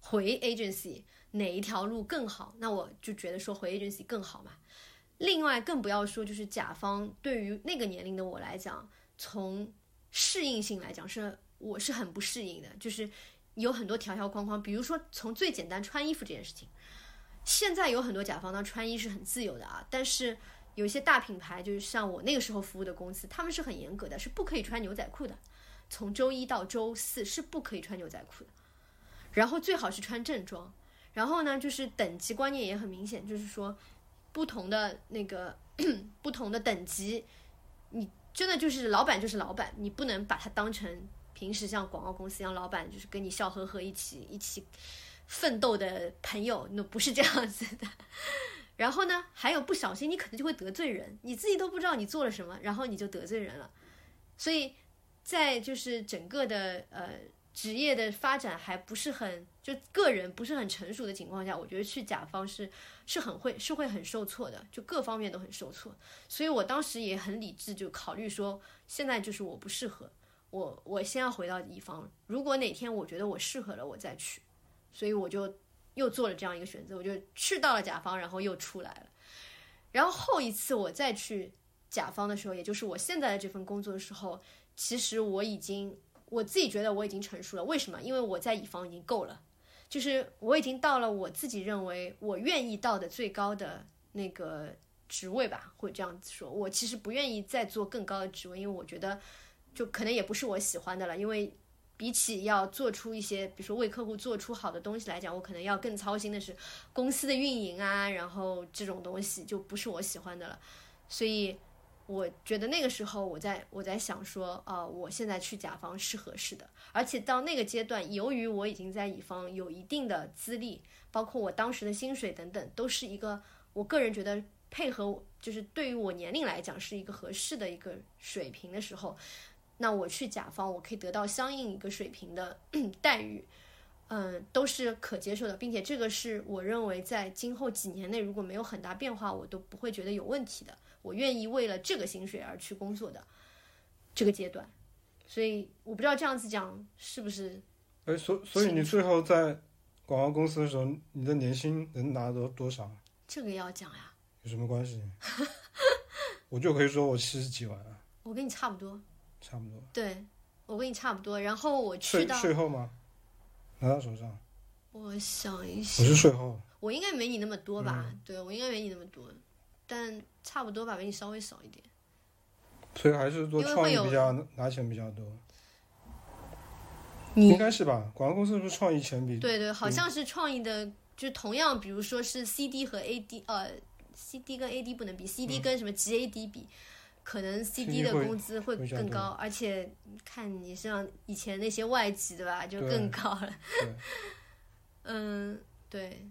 回 agency 哪一条路更好？那我就觉得说回 agency 更好嘛。另外，更不要说就是甲方对于那个年龄的我来讲，从适应性来讲是。我是很不适应的，就是有很多条条框框，比如说从最简单穿衣服这件事情，现在有很多甲方呢穿衣是很自由的啊，但是有一些大品牌，就是像我那个时候服务的公司，他们是很严格的，是不可以穿牛仔裤的，从周一到周四是不可以穿牛仔裤的，然后最好是穿正装，然后呢就是等级观念也很明显，就是说不同的那个 [clears throat] 不同的等级，你真的就是老板就是老板，你不能把它当成。平时像广告公司一样，老板就是跟你笑呵呵一起一起奋斗的朋友，那不是这样子的。然后呢，还有不小心你可能就会得罪人，你自己都不知道你做了什么，然后你就得罪人了。所以在就是整个的呃职业的发展还不是很，就个人不是很成熟的情况下，我觉得去甲方是是很会是会很受挫的，就各方面都很受挫。所以我当时也很理智，就考虑说，现在就是我不适合，我我先要回到乙方。如果哪天我觉得我适合了，我再去。所以我就又做了这样一个选择，我就去到了甲方，然后又出来了。然后后一次我再去甲方的时候，也就是我现在的这份工作的时候，其实我已经。我自己觉得我已经成熟了，为什么？因为我在乙方已经够了，就是我已经到了我自己认为我愿意到的最高的那个职位吧，会这样子说。我其实不愿意再做更高的职位，因为我觉得就可能也不是我喜欢的了。因为比起要做出一些，比如说为客户做出好的东西来讲，我可能要更操心的是公司的运营啊，然后这种东西就不是我喜欢的了，所以。我觉得那个时候，我在我在想说，啊，我现在去甲方是合适的，而且到那个阶段，由于我已经在乙方有一定的资历，包括我当时的薪水等等，都是一个我个人觉得配合，就是对于我年龄来讲是一个合适的一个水平的时候，那我去甲方，我可以得到相应一个水平的 [clears throat] 待遇，嗯，都是可接受的，并且这个是我认为在今后几年内如果没有很大变化，我都不会觉得有问题的。我愿意为了这个薪水而去工作的这个阶段，所以我不知道这样子讲是不是？哎，所所以你最后在广告公司的时候，你的年薪能拿到多少？这个要讲呀。有什么关系？[laughs] 我就可以说我七十几万啊。我跟你差不多。差不多。对，我跟你差不多。然后我去到税后吗？拿到手上。我想一想。我是税后。我应该没你那么多吧？对，我应该没你那么多。但差不多吧，比你稍微少一点，所以还是做创意比较拿钱比较多。应该是吧？广告公司是不是创意钱比？对对，好像是创意的，就同样，比如说是 CD 和 AD，呃，CD 跟 AD 不能比，CD 跟什么 GAD 比，可能 CD 的工资会更高，而且看你像以前那些外籍对吧，就更高了。[laughs] 嗯，对。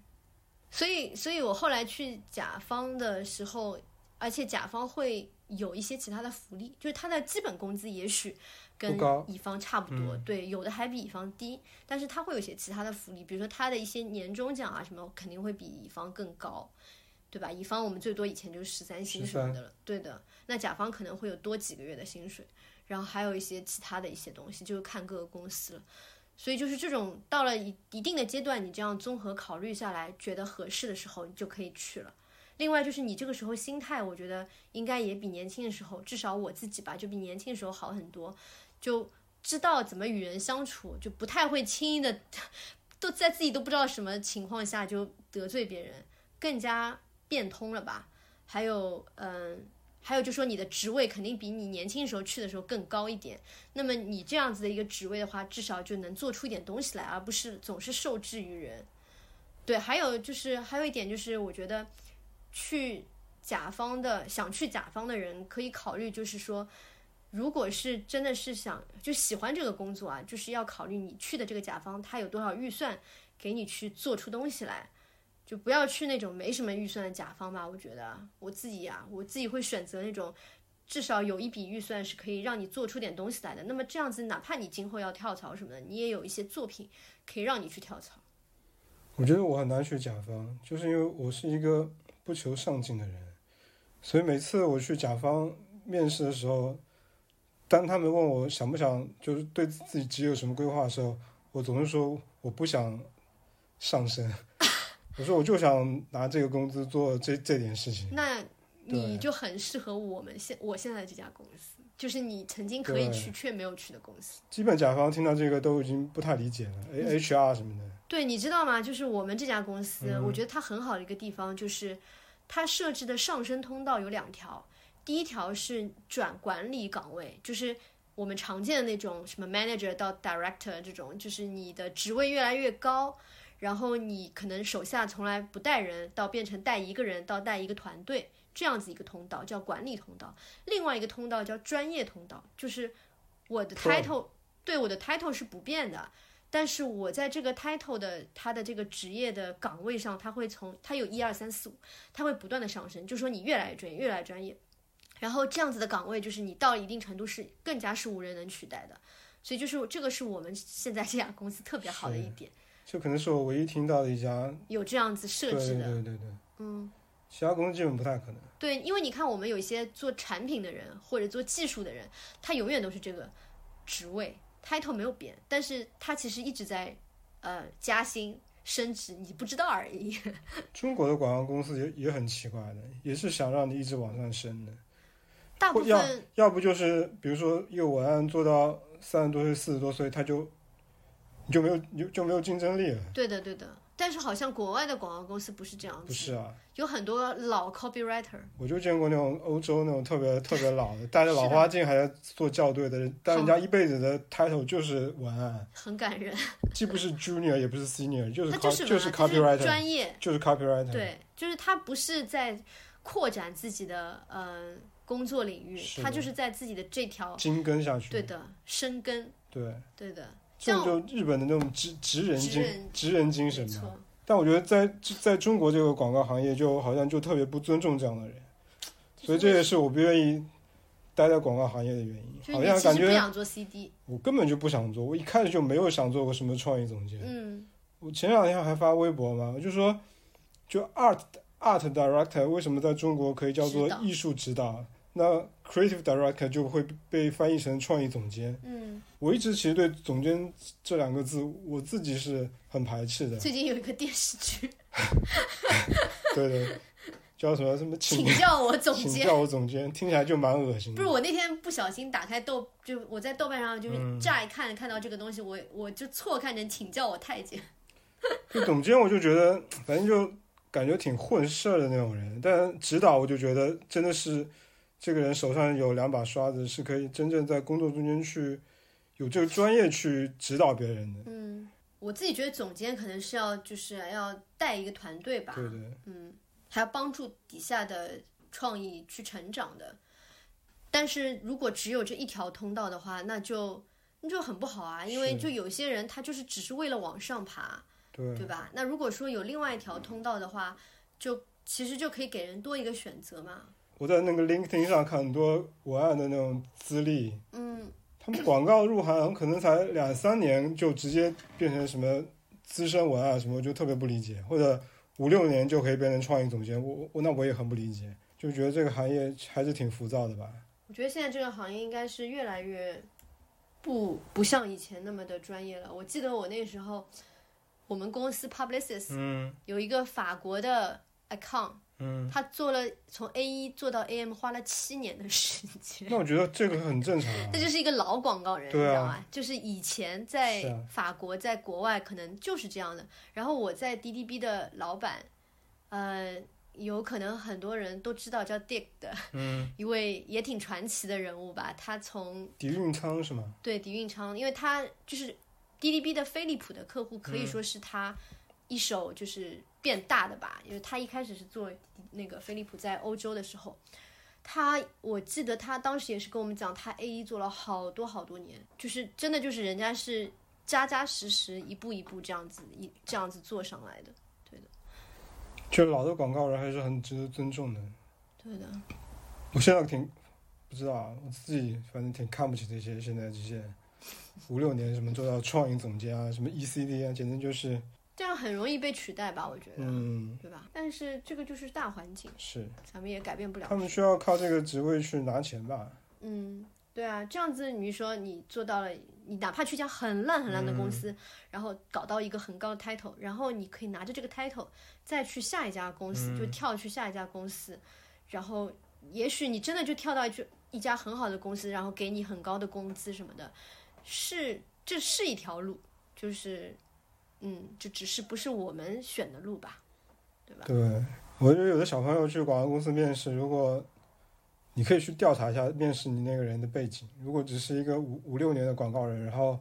所以，所以我后来去甲方的时候，而且甲方会有一些其他的福利，就是他的基本工资也许跟乙方差不多，对，有的还比乙方低，但是他会有些其他的福利，比如说他的一些年终奖啊什么，肯定会比乙方更高，对吧？乙方我们最多以前就是十三薪什么的了，对的。那甲方可能会有多几个月的薪水，然后还有一些其他的一些东西，就是看各个公司了。所以就是这种到了一一定的阶段，你这样综合考虑下来，觉得合适的时候，你就可以去了。另外就是你这个时候心态，我觉得应该也比年轻的时候，至少我自己吧，就比年轻的时候好很多，就知道怎么与人相处，就不太会轻易的 [laughs] 都在自己都不知道什么情况下就得罪别人，更加变通了吧。还有，嗯。还有就说你的职位肯定比你年轻时候去的时候更高一点，那么你这样子的一个职位的话，至少就能做出一点东西来，而不是总是受制于人。对，还有就是还有一点就是，我觉得去甲方的想去甲方的人可以考虑，就是说，如果是真的是想就喜欢这个工作啊，就是要考虑你去的这个甲方他有多少预算给你去做出东西来。就不要去那种没什么预算的甲方吧，我觉得我自己呀，我自己会选择那种至少有一笔预算是可以让你做出点东西来的。那么这样子，哪怕你今后要跳槽什么的，你也有一些作品可以让你去跳槽。我觉得我很难去甲方，就是因为我是一个不求上进的人，所以每次我去甲方面试的时候，当他们问我想不想就是对自己职业有什么规划的时候，我总是说我不想上升。我说，我就想拿这个工资做这这点事情。那你就很适合我们现我现在这家公司，就是你曾经可以去却没有去的公司。基本甲方听到这个都已经不太理解了，H R 什么的。对，你知道吗？就是我们这家公司，我觉得它很好的一个地方就是，它设置的上升通道有两条。第一条是转管理岗位，就是我们常见的那种什么 manager 到 director 这种，就是你的职位越来越高。然后你可能手下从来不带人，到变成带一个人，到带一个团队，这样子一个通道叫管理通道。另外一个通道叫专业通道，就是我的 title 对我的 title 是不变的，但是我在这个 title 的他的这个职业的岗位上，他会从他有一二三四五，他会不断的上升，就说你越来越专业，越来越专业。然后这样子的岗位就是你到了一定程度是更加是无人能取代的。所以就是这个是我们现在这家公司特别好的一点，这可能是我唯一听到的一家有这样子设对置的。对对对对，嗯，其他公司基本不太可能。对，因为你看我们有一些做产品的人或者做技术的人，他永远都是这个职位，title 没有变，但是他其实一直在呃加薪升职，你不知道而已。[laughs] [laughs] 中国的广告公司也也很奇怪的，也是想让你一直往上升的。大部或要分要不就是比如说一个文案做到三十多岁、四十多岁，他就你就没有你就就没有竞争力了。对的对的，但是好像国外的广告公司不是这样子，不是啊，有很多老 copywriter，我就见过那种欧洲那种特别特别老的，[laughs] 戴着老花镜还在做校对的人，但人家一辈子的 title 就是文案，很感人。[laughs] 既不是 junior 也不是 senior，就是就是 copywriter，专业，就是 copywriter。对，就是他不是在扩展自己的呃工作领域，他就是在自己的这条精耕下去。对的深耕，对，对的，像这种就日本的那种职职人精职人人精神嘛。但我觉得在在中国这个广告行业，就好像就特别不尊重这样的人，所以这也是我不愿意待在广告行业的原因。好像感觉不想做 CD，我根本就不想做，我一开始就没有想做过什么创意总监。嗯，我前两天还发微博嘛，我就说，就 art art director 为什么在中国可以叫做指导艺术指导，那 creative director 就会被翻译成创意总监。嗯，我一直其实对总监这两个字，我自己是很排斥的。最近有一个电视剧，[laughs] 对对，叫什么什么 [laughs] 请请教我总监。请叫我总监，听起来就蛮恶心的。不是我那天不小心打开豆，就我在豆瓣上就是嗯乍一看看到这个东西，我我就错看成请叫我太监。[laughs] 就总监，我就觉得反正就感觉挺混事儿的那种人，但指导我就觉得真的是这个人手上有两把刷子，是可以真正在工作中间去有这个专业去指导别人的。嗯，我自己觉得总监可能是要就是要带一个团队吧，对对，嗯，还要帮助底下的创意去成长的。但是如果只有这一条通道的话，那就那就很不好啊，因为就有些人他就是只是为了往上爬，对对吧？那如果说有另外一条通道的话，就其实就可以给人多一个选择嘛。我在那个 LinkedIn 上看很多文案的那种资历，嗯，他们广告入行可能才两三年就直接变成什么资深文案什么，我就特别不理解，或者五六年就可以变成创意总监，我我那我也很不理解，就觉得这个行业还是挺浮躁的吧。我觉得现在这个行业应该是越来越不不像以前那么的专业了。我记得我那时候，我们公司 Publicis 嗯有一个法国的 account，嗯，他做了从 A 一做到 AM 花了七年的时间。那我觉得这个很正常啊 [laughs] 那。就是一个老广告人，啊你知道吗？就是以前在啊法国、在国外可能就是这样的。然后我在 DDB 的老板，呃，有可能很多人都知道叫 Dick 的，嗯，[laughs] 一位也挺传奇的人物吧。他从迪运昌是吗？对迪运昌，因为他就是 DDB 的飞利浦的客户，可嗯以说是他一手就是变大的吧。因为他一开始是做那个飞利浦在欧洲的时候，他我记得他当时也是跟我们讲，他 A 一做了好多好多年，就是真的就是人家是扎扎实实一步一步这样子一这样子做上来的。对就老的广告人还是很值得尊重的。对的，我现在挺不知道啊，我自己反正挺看不起这些现在这些五六年什么做到创意总监啊，什么 ECD 啊，简直就是这样很容易被取代吧？我觉得，嗯对吧？但是这个就是大环境，是，咱们也改变不了。他们需要靠这个职位去拿钱吧？嗯，对啊，这样子你说你做到了，你哪怕去一家很烂很烂的公司，然后搞到一个很高的 title，然后你可以拿着这个 title 再去下一家公司，就跳去下一家公司，然后也许你真的就跳到一去一家很好的公司，然后给你很高的工资什么的，是这是一条路，就是嗯，就只是不是我们选的路吧，对吧？对，我觉得有的小朋友去广告公司面试，如果你可以去调查一下面试你那个人的背景，如果只是一个五五六年的广告人，然后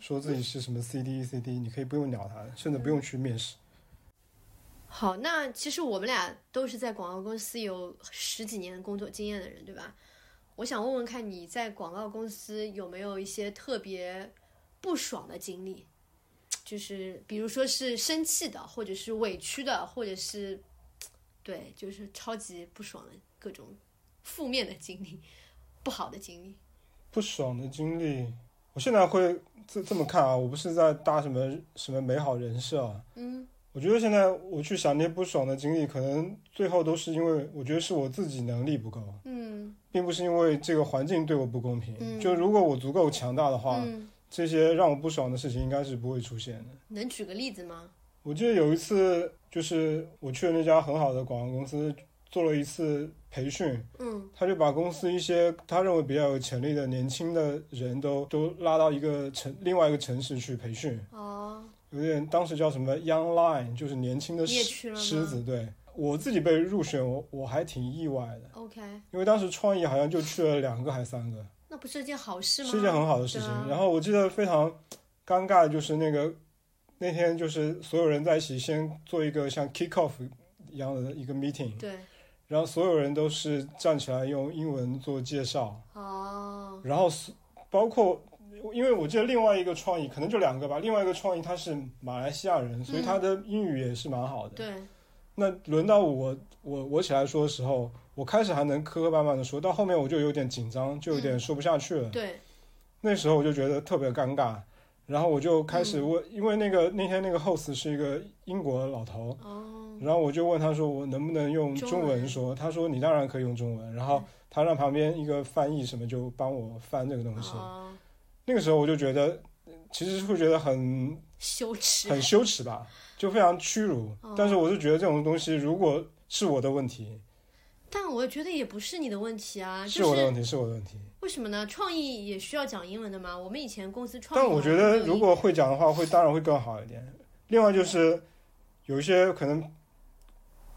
说自己是什么 CD CD，你可以不用鸟他，甚至不用去面试。好，那其实我们俩都是在广告公司有十几年工作经验的人，对吧？我想问问看你在广告公司有没有一些特别不爽的经历，就是比如说是生气的，或者是委屈的，或者是对，就是超级不爽的各种负面的经历，不好的经历。不爽的经历，我我现在会这这么看啊，我不是在搭什么什么美好人设啊。嗯我觉得现在我去想那些不爽的经历，可能最后都是因为我觉得是我自己能力不够，嗯并不是因为这个环境对我不公平。嗯就如果我足够强大的话，嗯，这些让我不爽的事情应该是不会出现的。能举个例子吗？我记得有一次，就是我去了那家很好的广告公司做了一次培训，嗯他就把公司一些他认为比较有潜力的年轻的人都都拉到一个城另外一个城市去培训，哦，有点当时叫什么 Young Lion，就是年轻的狮狮子。对我自己被入选，我我还挺意外的，OK，因为当时创意好像就去了两个还三个，那不是一件好事吗？是一件很好的事情。啊然后我记得非常尴尬的就是那个那天就是所有人在一起先做一个像 kick off 一样的一个 meeting，对，然后所有人都是站起来用英文做介绍，哦，然后是包括。因为我记得另外一个创意可能就两个吧，另外一个创意他是马来西亚人，所以他的英语也是蛮好的。对，那轮到我我我起来说的时候，我开始还能磕磕绊绊的说，到后面我就有点紧张，就有点说不下去了。对，那时候我就觉得特别尴尬，然后我就开始问，因为那个那天那个 host 是一个英国老头，哦，然后我就问他说我能不能用中中文文说，他说你当然可以用中文，然后他让旁边一个翻译什么就帮我翻这个东西。哦，那个时候我就觉得，其实会觉得很羞耻，很羞耻吧，就非常屈辱。哦但是我是觉得这种东西如果是我的问题，但我觉得也不是你的问题啊，是就是我的问题，是我的问题。为什么呢？创意也需要讲英文的吗？我们以前公司创意，但我觉得如果会讲的话，会当然会更好一点。另外就是有一些可能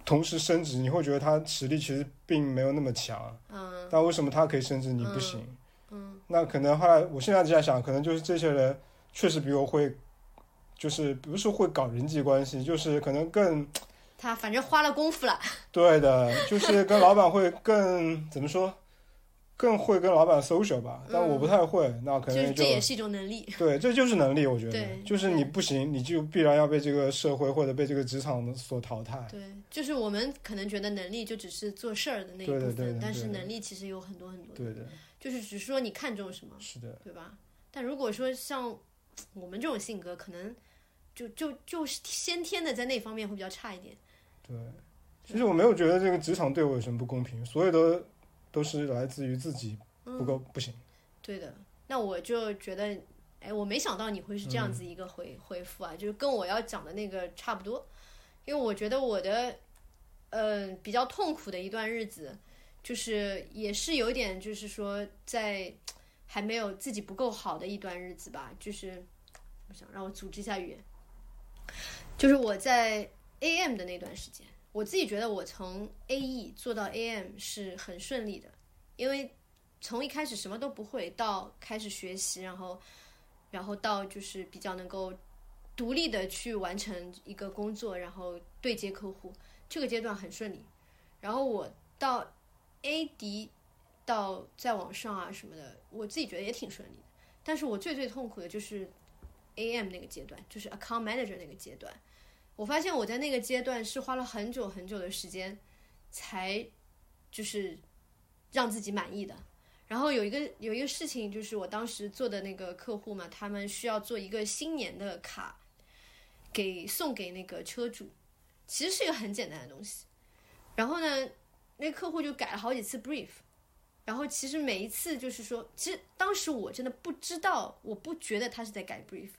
同时升职，你会觉得他实力其实并没有那么强，嗯但为什么他可以升职你不行？嗯那可能后来我现在在想，可能就是这些人确实比我会，就是不是会搞人际关系，就是可能更他反正花了功夫了，[laughs] 对的，就是跟老板会更怎么说，更会跟老板 social 吧。但我不太会，那可就是能就这也是一种能力。对，这就是能力，我觉得对，就是你不行，你就必然要被这个社会或者被这个职场所淘汰。对，就是我们可能觉得能力就只是做事儿的那一部分，但是能力其实有很多很多。对的，就是只是说你看重什么，是的，对吧？但如果说像我们这种性格，可能就就就是先天的在那方面会比较差一点。对。其实我没有觉得这个职场对我有什么不公平，所有的都是来自于自己不够、不行。对的，那我就觉得，哎，我没想到你会是这样子一个回、回复啊，就是跟我要讲的那个差不多，因为我觉得我的，嗯、比较痛苦的一段日子，就是也是有点，就是说在还没有自己不够好的一段日子吧，就是我想让我组织一下语言，就是我在 AM 的那段时间，我自己觉得我从 AE 做到 AM 是很顺利的，因为从一开始什么都不会，到开始学习，然后，然后到就是比较能够独立的去完成一个工作，然后对接客户，这个阶段很顺利。然后我到 AD 到再往上啊什么的，我自己觉得也挺顺利的。但是我最最痛苦的就是 AM 那个阶段，就是 Account Manager 那个阶段。我发现我在那个阶段是花了很久很久的时间，才就是让自己满意的。然后有一个有一个事情，就是我当时做的那个客户嘛，他们需要做一个新年的卡，给送给那个车主，其实是一个很简单的东西。然后呢，那客户就改了好几次 brief，然后其实每一次就是说，其实当时我真的不知道，我不觉得他是在改 brief，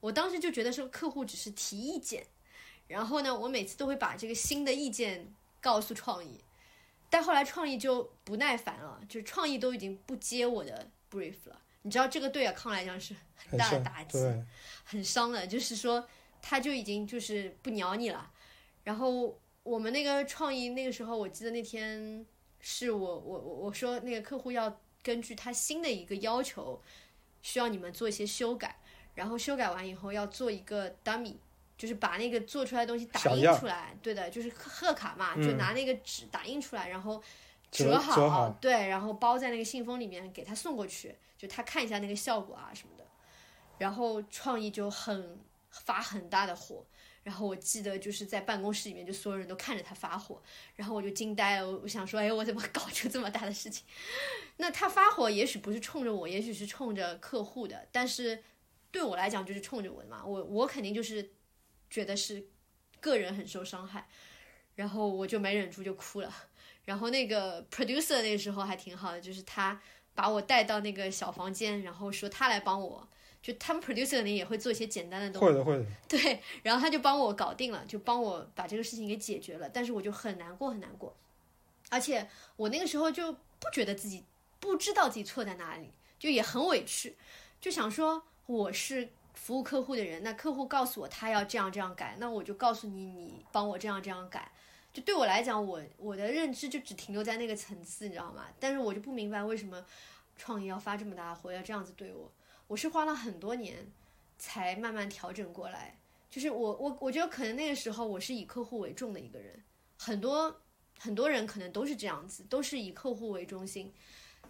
我当时就觉得说客户只是提意见，然后呢，我每次都会把这个新的意见告诉创意。但后来创意就不耐烦了，就是创意都已经不接我的 brief 了。你知道这个对尔康来讲是很大的打击，对，很伤的。就是说他就已经就是不鸟你了。然后我们那个创意那个时候，我记得那天是我我我我说那个客户要根据他新的一个要求，需要你们做一些修改，然后修改完以后要做一个 dummy。就是把那个做出来的东西打印出来，对的，就是贺卡嘛，嗯就拿那个纸打印出来，然后折好，对，然后包在那个信封里面给他送过去，就他看一下那个效果啊什么的。然后创意就很发很大的火，然后我记得就是在办公室里面，就所有人都看着他发火，然后我就惊呆了。我我想说，哎，我怎么搞出这么大的事情？[laughs] 那他发火也许不是冲着我，也许是冲着客户的，但是对我来讲就是冲着我的嘛。我我肯定就是觉得是个人很受伤害，然后我就没忍住就哭了。然后那个 producer 那个时候还挺好的，就是他把我带到那个小房间，然后说他来帮我。就他们 producer 里也会做一些简单的东西，会的会的。对，然后他就帮我搞定了，就帮我把这个事情给解决了。但是我就很难过，很难过，而且我那个时候就不觉得自己不知道自己错在哪里，就也很委屈，就想说我是服务客户的人，那客户告诉我他要这样这样改，那我就告诉你，你帮我这样这样改。就对我来讲，我我的认知就只停留在那个层次，你知道吗？但是我就不明白为什么创意要发这么大火，要这样子对我。我是花了很多年，才慢慢调整过来。就是我我我觉得可能那个时候我是以客户为重的一个人，很多很多人可能都是这样子，都是以客户为中心。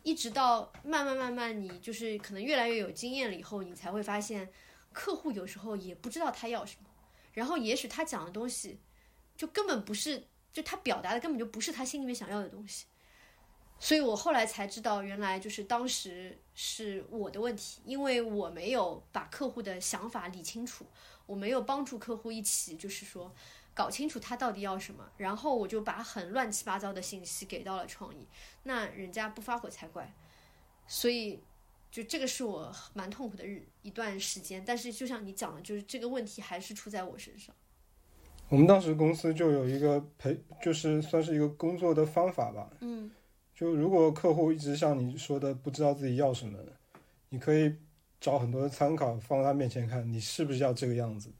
一直到慢慢慢慢，你就是可能越来越有经验了以后，你才会发现，客户有时候也不知道他要什么，然后也许他讲的东西，就根本不是，就他表达的根本就不是他心里面想要的东西。所以我后来才知道，原来就是当时是我的问题，因为我没有把客户的想法理清楚，我没有帮助客户一起，就是说搞清楚他到底要什么，然后我就把很乱七八糟的信息给到了创意，那人家不发火才怪。所以，就这个是我蛮痛苦的日一段时间。但是就像你讲的，就是这个问题还是出在我身上。我们当时公司就有一个培，就是算是一个工作的方法吧。嗯。就如果客户一直像你说的不知道自己要什么，你可以找很多的参考放在他面前看，你是不是要这个样子，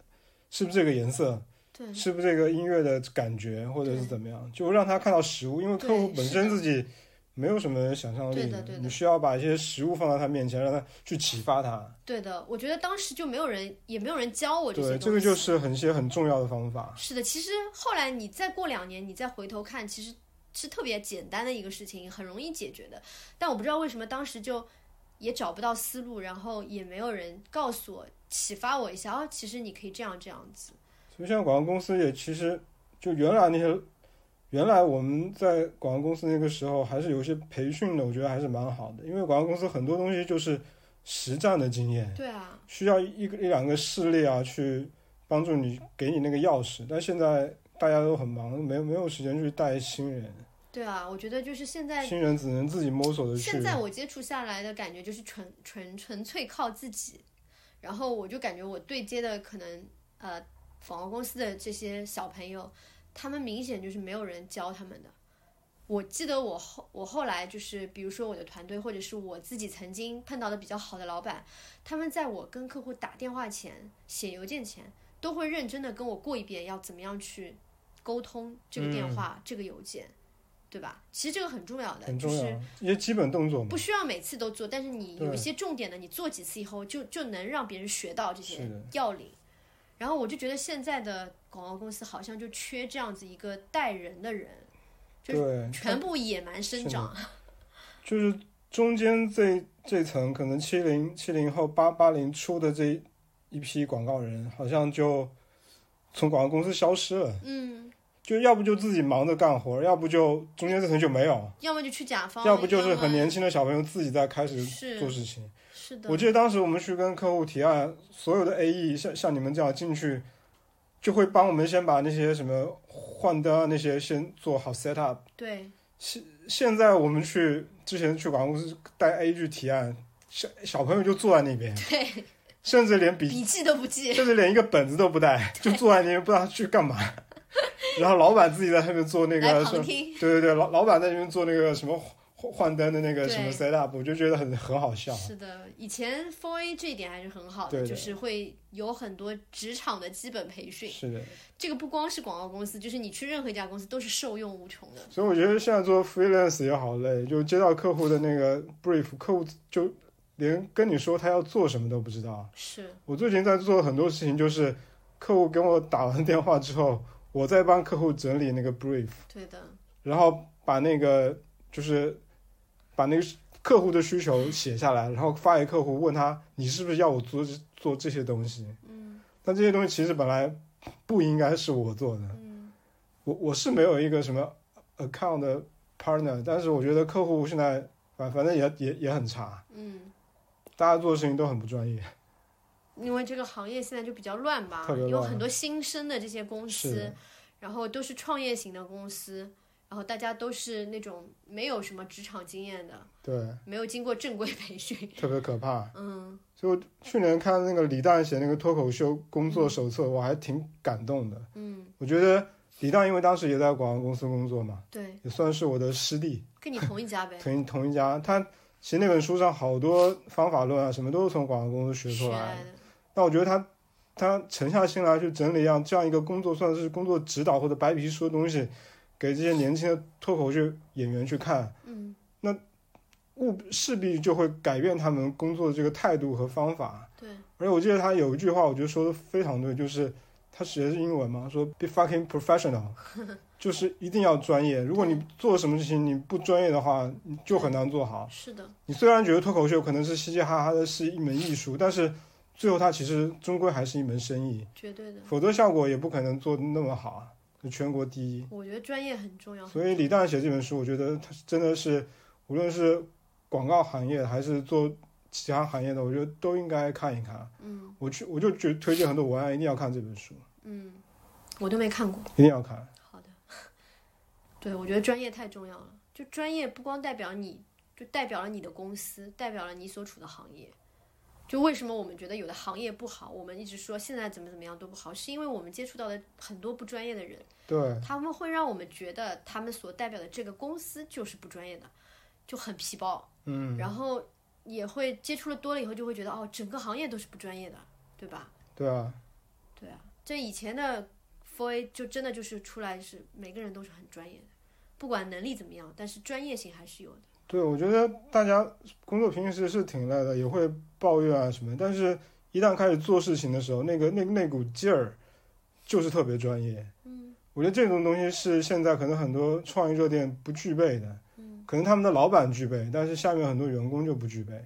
是不是这个颜色，对，是不是这个音乐的感觉，或者是怎么样，就让他看到实物，因为客户本身自己没有什么想象力，你需要把一些食物放在他面前，让他去启发他。对的，我觉得当时就没有人，也没有人教我这些对，这个就是很些很重要的方法。是的，其实后来你再过两年，你再回头看，其实。是特别简单的一个事情，很容易解决的。但我不知道为什么当时就也找不到思路，然后也没有人告诉我、启发我一下。哦，其实你可以这样这样子。所以，现在广告公司也其实就原来那些，原来我们在广告公司那个时候还是有一些培训的，我觉得还是蛮好的。因为广告公司很多东西就是实战的经验，对啊，需要一个一两个事例啊去帮助你，给你那个钥匙。但现在。大家都很忙，没有没有时间去带新人。对啊，我觉得就是现在新人只能自己摸索的去。现在我接触下来的感觉就是纯纯纯粹靠自己，然后我就感觉我对接的可能呃广告公司的这些小朋友，他们明显就是没有人教他们的。我记得我后我后来就是比如说我的团队或者是我自己曾经碰到的比较好的老板，他们在我跟客户打电话前、写邮件前，都会认真的跟我过一遍要怎么样去。沟通这个电话，这个邮件，对吧？其实这个很重要的，很重要，一些基本动作不需要每次都做，但是你有一些重点的，你做几次以后，就就能让别人学到这些要领。然后我就觉得现在的广告公司好像就缺这样子一个带人的人，就是全部野蛮生长。就是中间这这层，可能七零七零后八八零初的这一批广告人，好像就。从广告公司消失了，嗯，就要不就自己忙着干活，要不就中间这层就没有，要么就去甲方，要不就是很年轻的小朋友自己在开始做事情。是的，我记得当时我们去跟客户提案，所有的 AE 像像你们这样进去，就会帮我们先把那些什么换灯啊那些先做好 set up。对，现现在我们去之前去广告公司带 A 去提案，小小朋友就坐在那边。对。甚至连笔笔记都不记，甚至连一个本子都不带，[laughs] 就坐在那边不知道去干嘛。[laughs] 然后老板自己在那边做那个，对对对，老老板在那边做那个什么换换灯的那个什么 set up，我就觉得很很好笑。是的，以前 Four A 这一点还是很好的，就是会有很多职场的基本培训。是的，这个不光是广告公司，就是你去任何一家公司都是受用无穷的。所以我觉得现在做 freelance 也好累，就接到客户的那个 brief，客户就。连跟你说他要做什么都不知道。是我最近在做很多事情，就是客户跟我打完电话之后，我在帮客户整理那个 brief。对的。然后把那个就是把那个客户的需求写下来，然后发给客户，问他你是不是要我做做这些东西？嗯。但这些东西其实本来。不应该是我做的。嗯我我是没有一个什么 account 的 partner，但是我觉得客户现在反反正也也也很差，嗯，大家做的事情都很不专业。因为这个行业现在就比较乱吧，乱有很多新生的这些公司，然后都是创业型的公司，然后大家都是那种没有什么职场经验的，对，没有经过正规培训。特别可怕。[laughs] 嗯所以去年看那个李诞写那个脱口秀工作手册，我还挺感动的。嗯，我觉得李诞因为当时也在广告公司工作嘛，对，也算是我的师弟，跟你同一家呗，[laughs] 同同一家。他其实那本书上好多方法论啊，什么都是从广告公司学学出来的。来的。那我觉得他他沉下心来去整理一样这样一个工作，算是工作指导或者白皮书的东西，给这些年轻的脱口秀演员去看，嗯，那务势必就会改变他们工作的这个态度和方法。对，而且我记得他有一句话，我觉得说的非常对，就是他学的是英文嘛，说 be fucking professional，[laughs] 就是一定要专业。如果你做什么事情你不专业的话，你就很难做好。是的，你虽然觉得脱口秀可能是嘻嘻哈哈的是一门艺术，但是最后它其实终归还是一门生意，绝对的。否则效果也不可能做得那么好啊，就全国第一。我觉得专业很重要。所以李诞写这本书，我觉得他真的是，无论是广告行业还是做其他行业的，我觉得都应该看一看。嗯我去，我就觉推荐很多文案一定要看这本书，嗯，我都没看过。一定要看。好的，[laughs] 对，我觉得专业太重要了。就专业不光代表你，就代表了你的公司，代表了你所处的行业。就为什么我们觉得有的行业不好，我们一直说现在怎么怎么样都不好，是因为我们接触到的很多不专业的人，对，他们会让我们觉得他们所代表的这个公司就是不专业的，就很皮包。嗯，然后也会接触了多了以后，就会觉得哦，整个行业都是不专业的，对吧？对啊，对啊，这以前的 f o A 就真的就是出来是每个人都是很专业的，不管能力怎么样，但是专业性还是有的。对，我觉得大家工作平时是挺累的，也会抱怨啊什么，但是一旦开始做事情的时候，那个那那股劲儿就是特别专业。嗯。我觉得这种东西是现在可能很多创意热点不具备的，嗯，可能他们的老板具备，但是下面很多员工就不具备，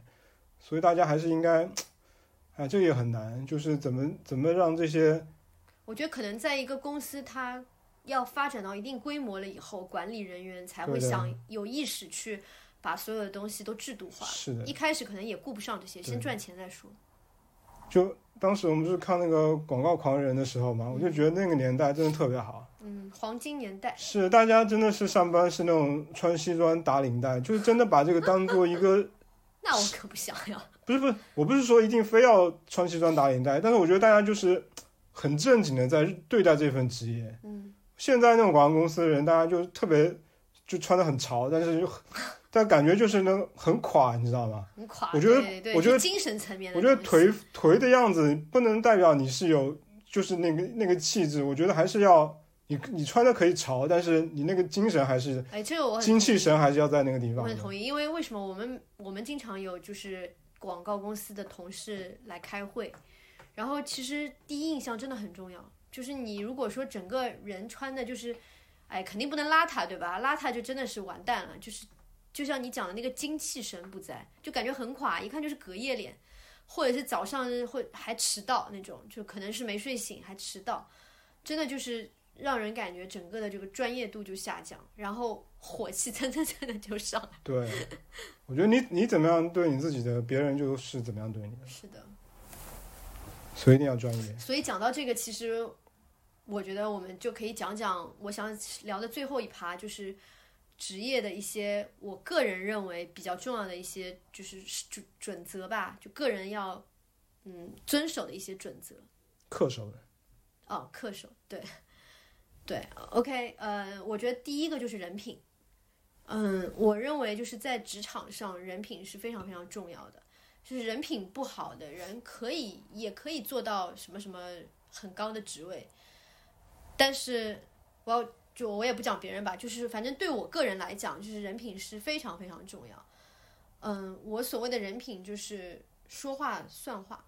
所以大家还是应该，哎，这也很难，就是怎么怎么让这些我觉得可能在一个公司，它要发展到一定规模了以后，管理人员才会想有意识去把所有的东西都制度化。是的，一开始可能也顾不上这些，先赚钱再说。就当时我们不是看那个广告狂人的时候嘛，我就觉得那个年代真的特别好，嗯，黄金年代，是大家真的是上班是那种穿西装打领带，就是真的把这个当做一个 [laughs] 那我可不想要。[laughs] 不是不是，我不是说一定非要穿西装打领带，但是我觉得大家就是很正经的在对待这份职业。嗯，现在那种广告公司的人，大家就特别就穿的很潮，但是就很但感觉就是能很垮，你知道吗？很垮。我觉得对对我觉得精神层面的我觉得颓颓的样子不能代表你是有就是那个那个气质，我觉得还是要你你穿的可以潮，但是你那个精神还是哎，这个我很精气神还是要在那个地方的。我很同意，因为为什么我们我们经常有就是广告公司的同事来开会，然后其实第一印象真的很重要，就是你如果说整个人穿的就是，哎，肯定不能邋遢，对吧？邋遢就真的是完蛋了，就是就像你讲的那个精气神不在，就感觉很垮，一看就是隔夜脸，或者是早上会还迟到那种，就可能是没睡醒还迟到，真的就是让人感觉整个的这个专业度就下降，然后火气蹭蹭蹭的就上来。对，[laughs] 我觉得你你怎么样对你自己的，别人就是怎么样对你的，是的，所以一定要专业。所以讲到这个，其实我觉得我们就可以讲讲我想聊的最后一趴，就是职业的一些我个人认为比较重要的一些就是准准则吧，就个人要嗯遵守的一些准则。恪守的，哦，恪守，对，对，OK，呃，我觉得第一个就是人品，嗯，我认为就是在职场上，人品是非常非常重要的，就是人品不好的人可以也可以做到什么什么很高的职位，但是我要就我也不讲别人吧，就是反正对我个人来讲，就是人品是非常非常重要，嗯，我所谓的人品就是说话算话。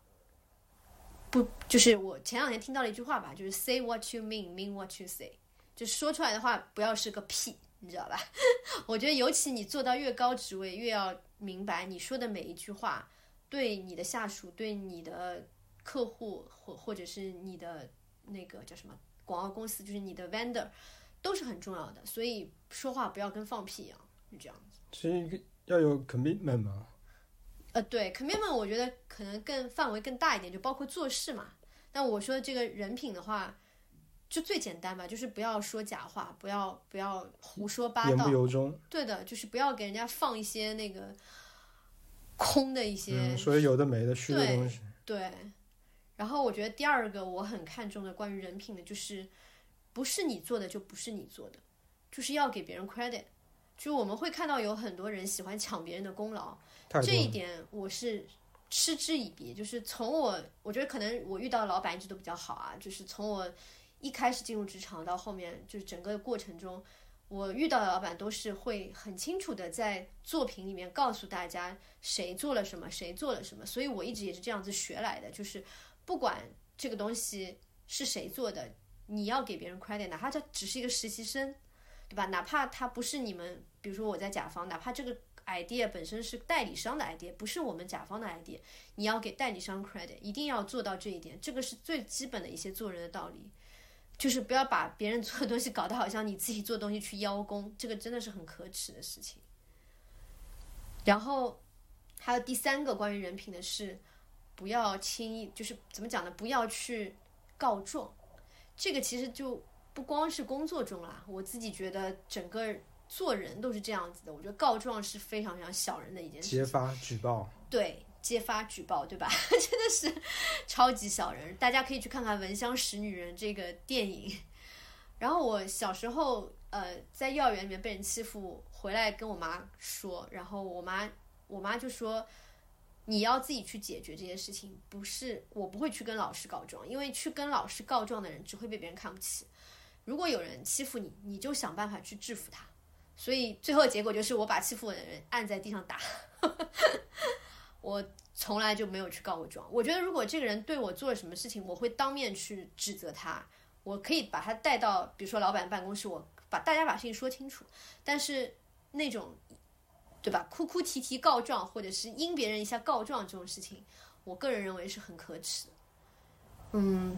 不，就是我前两天听到了一句话吧，就是 say what you mean, mean what you say，就是说出来的话不要是个屁，你知道吧？[laughs] 我觉得尤其你做到越高职位，越要明白你说的每一句话对你的下属、对你的客户或或者是你的那个叫什么广告公司，就是你的 vendor，都是很重要的。所以说话不要跟放屁一样，就这样子。是一个要有 commitment 嘛，呃，对，commitment 我觉得可能更范围更大一点，就包括做事嘛。但我说这个人品的话，就最简单吧，就是不要说假话，不要不要胡说八道言不。由衷。对的，就是不要给人家放一些那个空的一些嗯，所以有的没的虚的对东西，对，然后我觉得第二个我很看重的关于人品的，就是不是你做的就不是你做的，就是要给别人 credit。就我们会看到有很多人喜欢抢别人的功劳。这一点我是嗤之以鼻。就是从我，我觉得可能我遇到的老板一直都比较好啊，就是从我一开始进入职场到后面，就是整个过程中，我遇到的老板都是会很清楚的在作品里面告诉大家谁做了什么，谁做了什么。所以我一直也是这样子学来的，就是不管这个东西是谁做的，你要给别人 credit，哪怕他只是一个实习生，对吧？哪怕他不是你们，比如说我在甲方，哪怕这个 idea 本身是代理商的 idea，不是我们甲方的 idea，你要给代理商 credit，一定要做到这一点，这个是最基本的一些做人的道理。就是不要把别人做的东西搞得好像你自己做东西去邀功，[laughs] 这个真的是很可耻的事情。然后还有第三个关于人品的是，不要轻易就是怎么讲呢？不要去告状。这个其实就不光是工作中啦，我自己觉得整个做人都是这样子的。我觉得告状是非常非常小人的一件事情。揭发举报，对，揭发举报，对吧？[laughs] 真的是超级小人。大家可以去看看《闻香识女人》这个电影。然后我小时候，呃，在幼儿园里面被人欺负，回来跟我妈说，然后我妈，我妈就说，你要自己去解决这件事情，不是我不会去跟老师告状，因为去跟老师告状的人只会被别人看不起。如果有人欺负你，你就想办法去制服他。所以最后结果就是我把欺负我的人按在地上打。[laughs] 我从来就没有去告过状。我觉得如果这个人对我做了什么事情，我会当面去指责他，我可以把他带到，比如说老板办公室，我把大家把事情说清楚。但是那种，对吧？哭哭啼啼告状，或者是阴别人一下告状这种事情，我个人认为是很可耻的。嗯，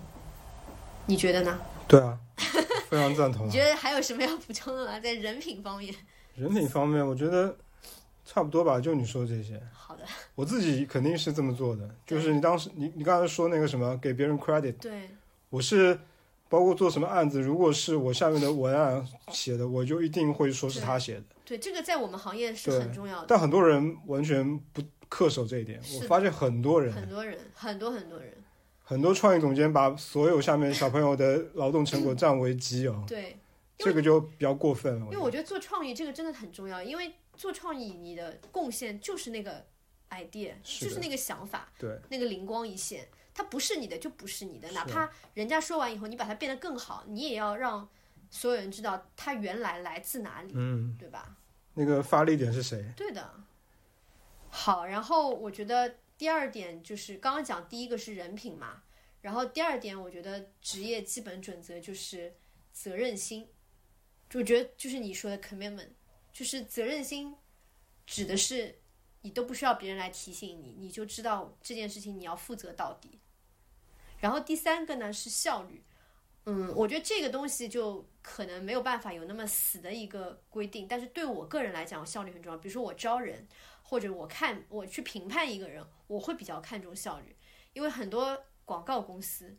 你觉得呢？对啊，非常赞同啊。你觉得还有什么要补充的吗？在人品方面？人品方面，我觉得差不多吧，就你说这些。好的，[laughs] 我自己肯定是这么做的，就是你当时你你刚才说那个什么给别人 credit，对我是包括做什么案子，如果是我下面的文案写的，我就一定会说是他写的。对，这个在我们行业是很重要的。但很多人完全不恪守这一点，我发现很多人很多人，很多很多人，很多创意总监把所有下面小朋友的劳动成果占为己有，[clears throat] 对，这个就比较过分了。因为我觉得做创意这个真的很重要，因为做创意你的贡献就是那个 idea，是就是那个想法，对，那个灵光一现，它不是你的就不是你的，哪怕人家说完以后你把它变得更好，你也要让所有人知道它原来来自哪里，嗯，对吧？那个发力点是谁？对的。好，然后我觉得第二点就是刚刚讲第一个是人品嘛，然后第二点我觉得职业基本准则就是责任心，就我觉得就是你说的 commitment，就是责任心指的是你都不需要别人来提醒你，你就知道这件事情你要负责到底。然后第三个呢是效率，嗯，我觉得这个东西就可能没有办法有那么死的一个规定，但是对我个人来讲，效率很重要。比如说我招人，或者我看我去评判一个人，我会比较看重效率，因为很多广告公司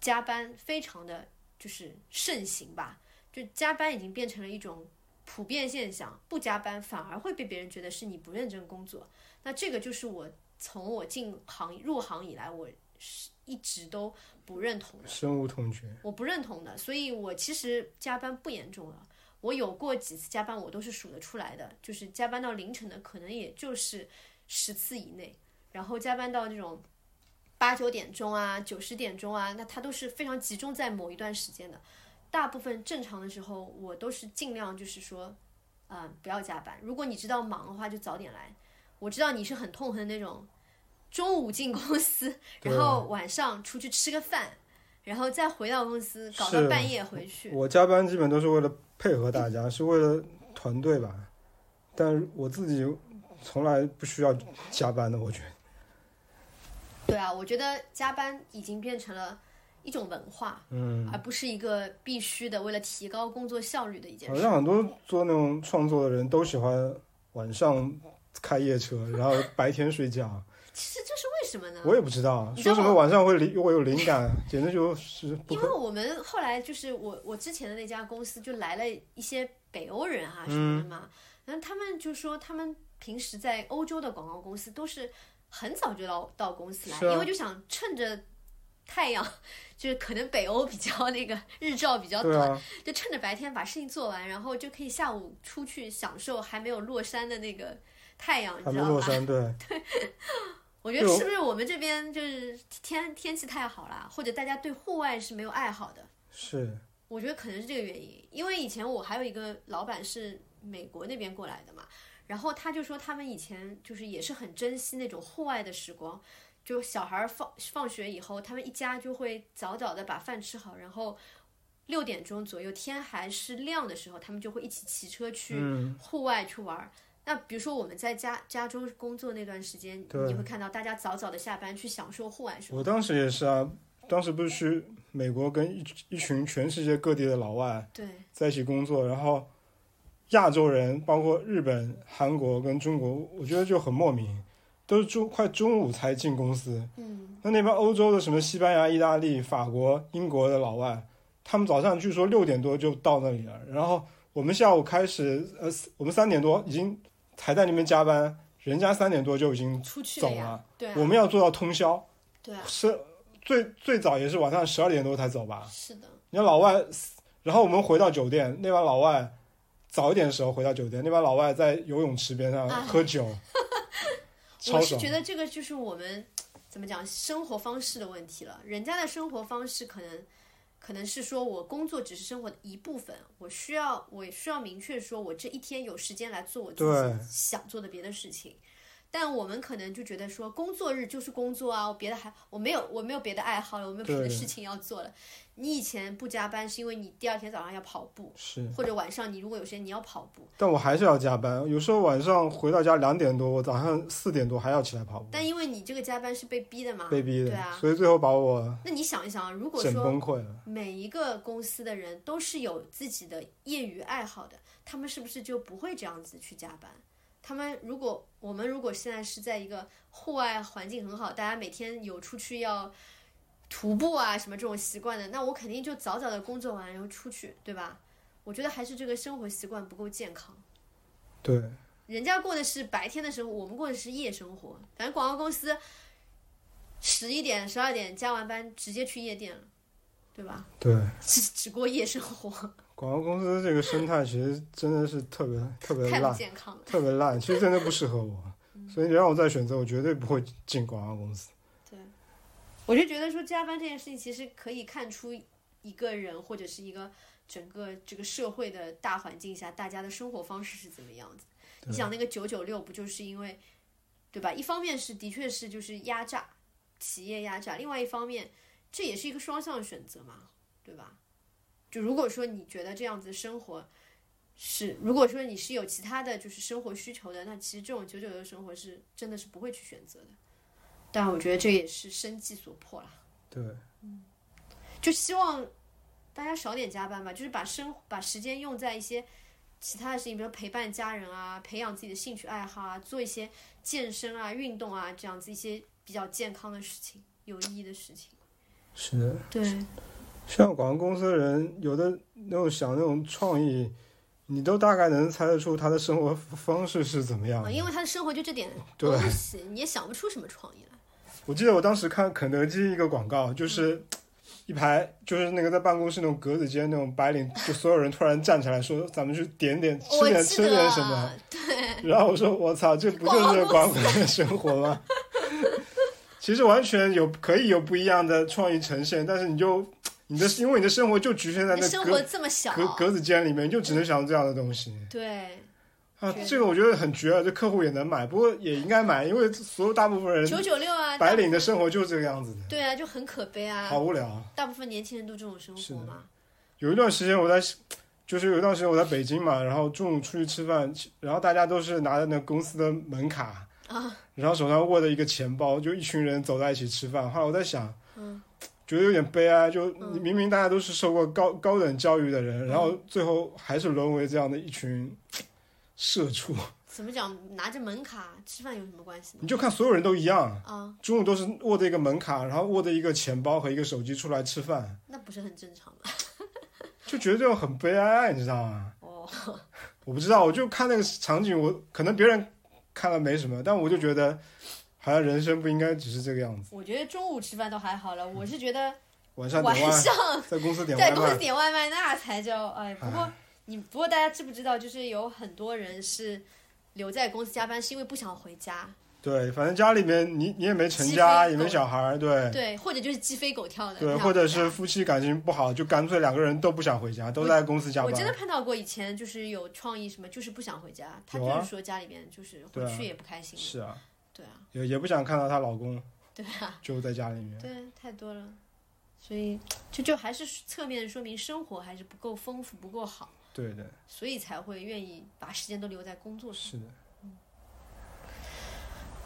加班非常的就是盛行吧，就加班已经变成了一种普遍现象，不加班反而会被别人觉得是你不认真工作。那这个就是我从我进行入行以来，我是一直都不认同的。深恶痛绝。我不认同的，所以我其实加班不严重了。我有过几次加班，我都是数得出来的，就是加班到凌晨的，可能也就是十次以内。然后加班到这种八九点钟啊、九十点钟啊，那它都是非常集中在某一段时间的。大部分正常的时候，我都是尽量就是说，嗯、不要加班。如果你知道忙的话，就早点来。我知道你是很痛恨那种中午进公司，[laughs] 然后晚上出去吃个饭，然后再回到公司搞到半夜回去。我加班基本都是为了配合大家，是为了团队吧。但我自己从来不需要加班的，我觉得。对啊，我觉得加班已经变成了一种文化，嗯，而不是一个必须的为了提高工作效率的一件事。好像很多做那种创作的人都喜欢晚上开夜车，然后白天睡觉。其实这是为什么呢？我也不知道，说什么晚上会灵我有灵感，简直就是因为我们后来就是我我之前的那家公司就来了一些北欧人啊什么的嘛，然后他们就说他们平时在欧洲的广告公司都是很早就到到公司来，啊因为就想趁着太阳，就是可能北欧比较那个日照比较短，啊，就趁着白天把事情做完，然后就可以下午出去享受还没有落山的那个太阳，你知道吧？没落山，对，[laughs] 我觉得是不是我们这边就是天天气太好了，或者大家对户外是没有爱好的？是，我觉得可能是这个原因，因为以前我还有一个老板是美国那边过来的嘛，然后他就说他们以前就是也是很珍惜那种户外的时光，就小孩儿放放学以后，他们一家就会早早的把饭吃好，然后六点钟左右天还是亮的时候，他们就会一起骑车去嗯，户外去玩儿。那比如说我们在加加州工作那段时间，你会看到大家早早的下班去享受户外生活。我当时也是啊，当时不是去美国跟一一群全世界各地的老外对，在一起工作，然后亚洲人，包括日本、韩国跟中国，我觉得就很莫名，都是中快中午才进公司。嗯，那那边欧洲的什么西班牙、意大利、法国、英国的老外，他们早上据说六点多就到那里了，然后我们下午开始，呃，我们三点多已经还在那边加班，人家三点多就已经出去走了。我们要做到通宵，对啊，是最最早也是晚上十二点多才走吧。是的，你看老外，然后我们回到酒店，那帮老外早一点的时候回到酒店，那帮老外在游泳池边上哎喝酒，[laughs] 我是觉。得这个就是我们怎么讲生活方式的问题了。人家的生活方式可能可能是说我工作只是生活的一部分，我需要我需要明确说我这一天有时间来做我自己想做的别的事情。但我们可能就觉得说，工作日就是工作啊，我别的还我没有我没有别的爱好了，我没有别的事情要做了。你以前不加班是因为你第二天早上要跑步，是，或者晚上你如果有时间你要跑步。但我还是要加班，有时候晚上回到家两点多，我早上四点多还要起来跑步，但因为你这个加班是被逼的嘛，被逼的，对啊。所以最后把我那你想一想啊，如果说崩溃了。每一个公司的人都是有自己的业余爱好的，他们是不是就不会这样子去加班？他们如果我们如果现在是在一个户外环境很好，大家每天有出去要徒步啊什么这种习惯的，那我肯定就早早的工作完然后出去，对吧？我觉得还是这个生活习惯不够健康。对，人家过的是白天的生活，我们过的是夜生活。反正广告公司十一点、十二点加完班直接去夜店了，对吧？对，[laughs] 只只过夜生活，广告公司这个生态其实真的是特别特别太不烂，健康了。特别烂，其实真的不适合我。所以你让我再选择，我绝对不会进广告公司。我就觉得说加班这件事情，其实可以看出一个人或者是一个整个这个社会的大环境下，大家的生活方式是怎么样子。你想那个九九六，不就是因为，对吧？一方面是的确是就是压榨，企业压榨；另外一方面，这也是一个双向选择嘛，对吧？就如果说你觉得这样子生活是，如果说你是有其他的就是生活需求的，那其实这种九九六生活是真的是不会去选择的。但我觉得这也是生计所迫啦。对，嗯就希望大家少点加班吧，就是把生把时间用在一些其他的事情，比如陪伴家人啊，培养自己的兴趣爱好啊，做一些健身啊、运动啊这样子一些比较健康的事情、有意义的事情。是的。对，像广告公司的人，有的那种想那种创意，你都大概能猜得出他的生活方式是怎么样啊，的。因为他的生活就这点东西，你也想不出什么创意来。我记得我当时看肯德基一个广告，就是一排，就是那个在办公室那种格子间那种白领，就所有人突然站起来说：“咱们去点点吃点吃点什么。”对然后我说：“我操，这不就是广告的生活吗？” [laughs] 其实完全有可以有不一样的创意呈现，但是你就你的因为你的生活就局限在那生活格这么小，格格子间里面，你就只能想到这样的东西。对，啊这个我觉得很绝啊，这客户也能买，不过也应该买，因为所有大部分人九九六啊，白领的生活就是这个样子的，对啊，就很可悲啊好。无聊。大部分年轻人都这种生活嘛。有一段时间我在，就是有一段时间我在北京嘛，然后中午出去吃饭，然后大家都是拿着那公司的门卡啊，然后手上握着一个钱包，就一群人走在一起吃饭。后来我在想，嗯，觉得有点悲哀。就嗯明明大家都是受过高高等教育的人，然嗯后最后还是沦为这样的一群社畜。怎么讲？拿着门卡吃饭有什么关系呢？你就看所有人都一样，啊，中午都是握着一个门卡，然后握着一个钱包和一个手机出来吃饭，那不是很正常吗？[laughs] 就觉得这种很悲哀，你知道吗？哦，[laughs] 我不知道，我就看那个场景，我可能别人看了没什么，但我就觉得好像人生不应该只是这个样子。我觉得中午吃饭都还好了，我是觉得晚上晚上在公司点在公司，点外卖那才叫哎。不过哎你不过大家知不知道，就是有很多人是留在公司加班，是因为不想回家，对，反正家里面你你也没成家，也没小孩儿，对对，或者就是鸡飞狗跳的，对，或者是夫妻感情不好，就干脆两个人都不想回家，都在公司加班我真的。碰到过以前就是有创意什么，就是不想回家，他就是说家里面就是回去也不开心，是啊，对啊，也也不想看到她老公 [laughs] 对啊，就在家里面。对，太多了，所以就就还是侧面说明生活还是不够丰富，不够好，对对，所以才会愿意把时间都留在工作上。是的。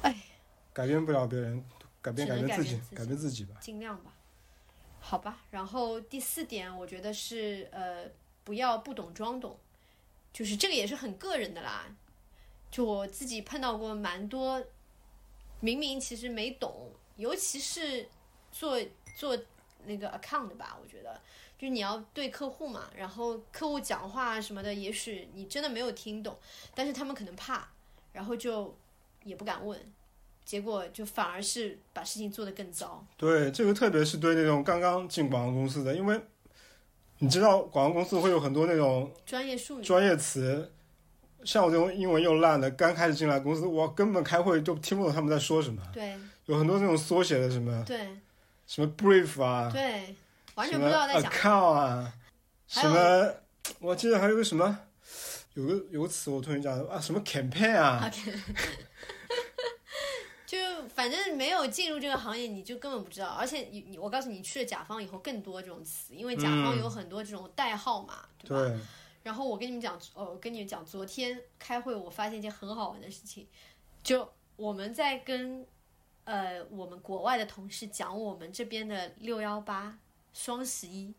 哎，改变不了别人，改变改变自，己改变自己吧。尽量吧，好吧。然后第四点，我觉得是呃，不要不懂装懂，就是这个也是很个人的啦。就我自己碰到过蛮多，明明其实没懂，尤其是做做那个 account 的吧，我觉得。就你要对客户嘛，然后客户讲话什么的，也许你真的没有听懂，但是他们可能怕，然后就也不敢问，结果就反而是把事情做得更糟。对，这个特别是对那种刚刚进广告公司的，因为你知道广告公司会有很多那种专业术语，专业词，像我这种英文又烂的，刚开始进来公司，我根本开会就听不懂他们在说什么，对有很多那种缩写的什么对什么 brief 啊，对，完全不知道在讲。account 啊，什么我记得还有个什么，有个有个词我突然讲啊，什么 campaign 啊 [laughs] 就反正没有进入这个行业，你就根本不知道。而且你你，我告诉你，你去了甲方以后更多这种词，因为甲方嗯有很多这种代号嘛，对吧？对，然后我跟你们讲，哦，我跟你们讲，昨天开会我发现一件很好玩的事情，就我们在跟呃我们国外的同事讲我们这边的六幺八、双十一，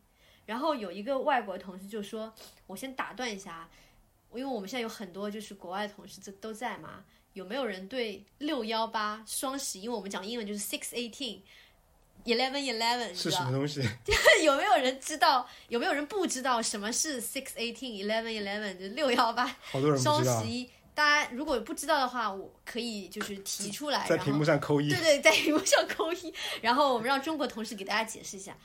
然后有一个外国同事就说，我先打断一下啊，因为我们现在有很多就是国外的同事这都在嘛，有没有人对六幺八、双十一，因为我们讲英文就是 six eighteen。Eleven Eleven 是什么东西？[laughs] 有没有人知道？有没有人不知道什么是 six eighteen eleven eleven 就六幺八好多人双十，一？大家如果不知道的话，我可以就是提出来，在屏幕上扣一对，对，在屏幕上扣一，然后我们让中国同事给大家解释一下。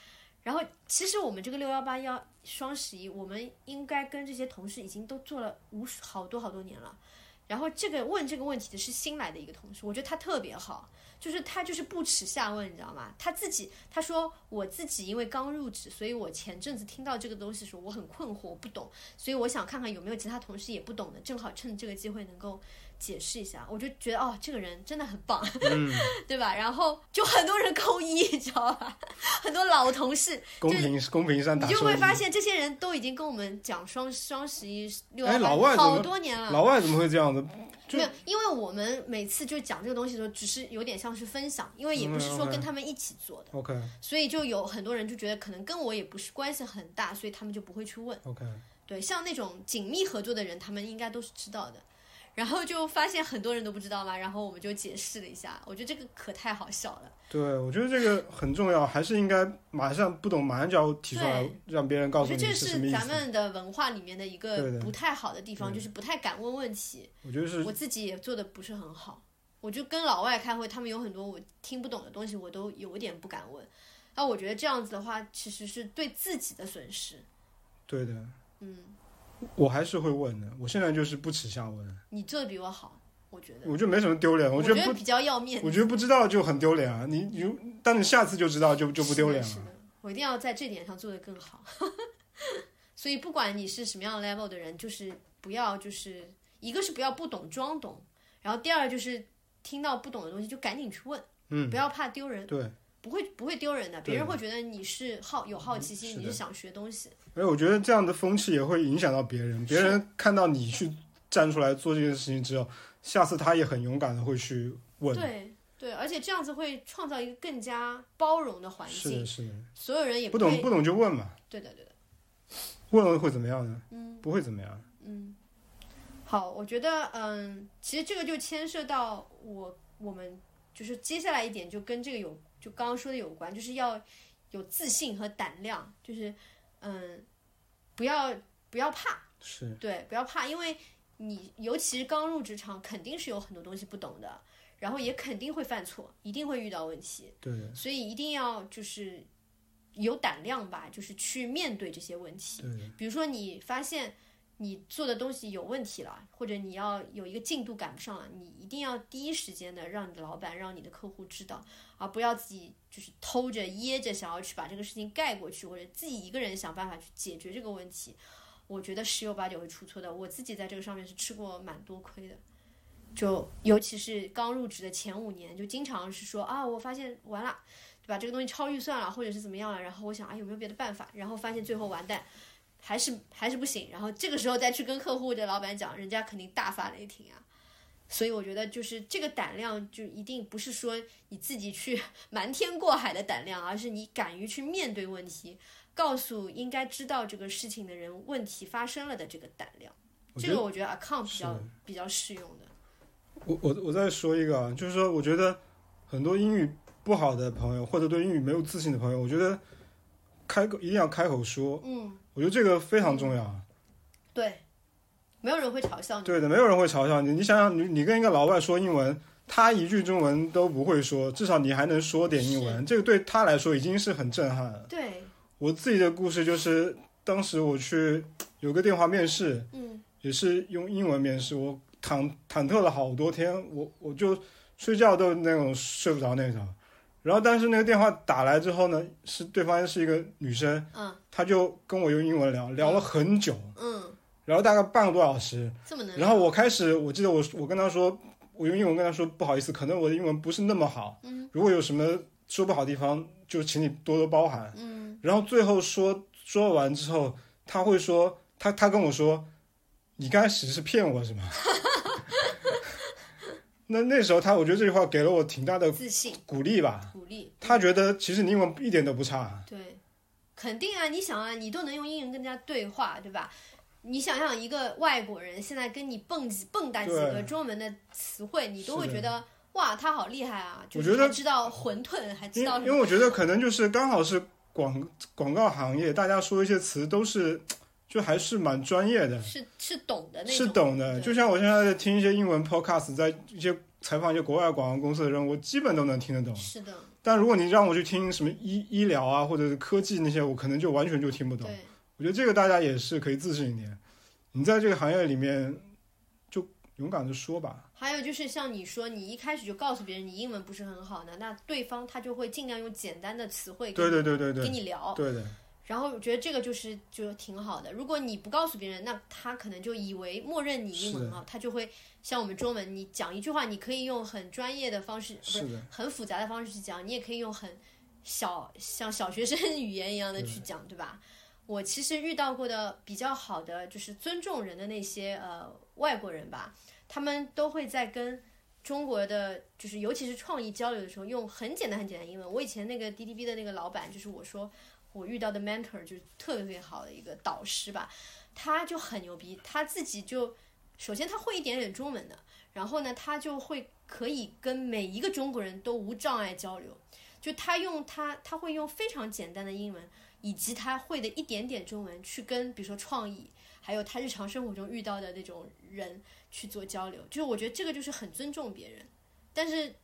然后其实我们这个六幺八幺双十一，我们应该跟这些同事已经都做了无数好多好多年了。然后这个问这个问题的是新来的一个同事，我觉得他特别好，就是他就是不耻下问，你知道吗？他自己他说我自己因为刚入职，所以我前阵子听到这个东西的时候，我很困惑，我不懂，所以我想看看有没有其他同事也不懂的，正好趁这个机会能够解释一下。我就觉得哦，这个人真的很棒，嗯，[laughs] 对吧？然后就很多人扣一，[laughs] 你知道吧？很多老同事，公屏公屏上你就。会发现这些人都已经跟我们讲双双十一六幺八外好多年了。老外怎么会这样子？没有，因为我们每次就讲这个东西的时候，只是有点像是分享，因为也不是说嗯跟他们一起做的，OK 所以就有很多人就觉得可能跟我也不是关系很大，所以他们就不会去问。OK，对，像那种紧密合作的人，他们应该都是知道的。然后就发现很多人都不知道嘛，然后我们就解释了一下，我觉得这个可太好笑了。对，我觉得这个很重要，还是应该马上不懂，马上就要提出来，让别人告诉你是什么意思。是咱们的文化里面的一个不太好的地方，对就是不太敢问问题。我觉得是我自己也做的不是很好，我就跟老外开会，他们有很多我听不懂的东西，我都有点不敢问。那我觉得这样子的话，其实是对自己的损失。对的，嗯，我还是会问的。我现在就是不耻下问，你做的比我好，我觉得。我觉得没什么丢脸。我觉得不，比较要面子。我觉得不知道就很丢脸啊。你你，当你下次就知道就就不丢脸了。我一定要在这点上做得更好。[laughs] 所以不管你是什么样 level 的人，就是不要就是一个是不要不懂装懂，然后第二就是听到不懂的东西就赶紧去问，嗯不，要怕丢人，对。不会不会丢人的，别人会觉得你是好有好奇心，你是想学东西。哎我觉得这样的风气也会影响到别人，别人看到你去站出来做这件事情之后，下次他也很勇敢的会去问。对，对，而且这样子会创造一个更加包容的环境，是的，是的，所有人也会不懂不懂就问嘛，对的，对的。问了会怎么样呢？嗯不会怎么样。嗯，好，我觉得嗯，其实这个就牵涉到我我们就是接下来一点就跟这个有就刚刚说的有关，就是要有自信和胆量，就是嗯，不要不要怕，是对，不要怕，因为你尤其是刚入职场，肯定是有很多东西不懂的，然后也肯定会犯错，一定会遇到问题，对，所以一定要就是有胆量吧，就是去面对这些问题。对，比如说你发现你做的东西有问题了，或者你要有一个进度赶不上了，你一定要第一时间的让你的老板、让你的客户知道，而不要自己就是偷着掖着想要去把这个事情盖过去，或者自己一个人想办法去解决这个问题。我觉得十有八九会出错的。我自己在这个上面是吃过蛮多亏的，就尤其是刚入职的前五年，就经常是说啊，我发现完了，对吧？这个东西超预算了，或者是怎么样了，然后我想啊，有没有别的办法？然后发现最后完蛋，还是还是不行。然后这个时候再去跟客户的老板讲，人家肯定大发雷霆啊。所以我觉得就是这个胆量，就一定不是说你自己去 [laughs] 瞒天过海的胆量，而是你敢于去面对问题，告诉应该知道这个事情的人问题发生了的这个胆量。这个我觉得 account 比较比较适用的。我我我再说一个啊，就是说，我觉得很多英语不好的朋友，或者对英语没有自信的朋友，我觉得开口一定要开口说，嗯，我觉得这个非常重要啊。对，没有人会嘲笑你。对的，没有人会嘲笑你。你想想，你你跟一个老外说英文，他一句中文都不会说，至少你还能说点英文，这个对他来说已经是很震撼了。对，我自己的故事就是，当时我去有个电话面试，嗯也是用英文面试，我忐忐忑了好多天，我我就睡觉都那种睡不着那种。然后，但是那个电话打来之后呢，是对方是一个女生，嗯她就跟我用英文聊，聊了很久，嗯，然后大概半个多小时。这么能然后我开始，我记得我我跟她说，我用英文跟她说，不好意思，可能我的英文不是那么好，嗯如果有什么说不好的地方，就请你多多包涵。嗯然后最后说说完之后，他会说，他他跟我说，你刚开始是骗我是吗？那那时候他，我觉得这句话给了我挺大的自信鼓励吧。鼓励。他觉得其实你英文一点都不差，对，肯定啊！你想啊，你都能用英文跟人家对话，对吧？你想想，一个外国人现在跟你蹦几蹦跶几个中文的词汇，你都会觉得哇，他好厉害啊！就我觉得知道馄饨，还知道因为我觉得可能就是刚好是广广告行业，大家说一些词都是就还是蛮专业的，是是懂的那种，是懂的。就像我现在在听一些英文 podcast，在一些采访一些国外广告公司的人，我基本都能听得懂。是的，但如果你让我去听什么医医疗啊，或者是科技那些，我可能就完全就听不懂。对，我觉得这个大家也是可以自信一点。你在这个行业里面，就勇敢的说吧。还有就是像你说，你一开始就告诉别人你英文不是很好的，那对方他就会尽量用简单的词汇对跟对对对对，跟你聊，对的，然后我觉得这个就是就挺好的。如果你不告诉别人，那他可能就以为默认你英文是好，他就会像我们中文，你讲一句话，你可以用很专业的方式，不是很复杂的方式去讲，你也可以用很小像小学生 [laughs] 语言一样的去讲，对吧？我其实遇到过的比较好的就是尊重人的那些呃外国人吧，他们都会在跟中国的就是尤其是创意交流的时候，用很简单很简单的英文。我以前那个 DDB 的那个老板，就是我说我遇到的 mentor 就是特别特别好的一个导师吧，他就很牛逼，他自己就首先他会一点点中文的，然后呢，他就会可以跟每一个中国人都无障碍交流，就他用他他会用非常简单的英文，以及他会的一点点中文去跟比如说创意，还有他日常生活中遇到的那种人去做交流，就是我觉得这个就是很尊重别人，但是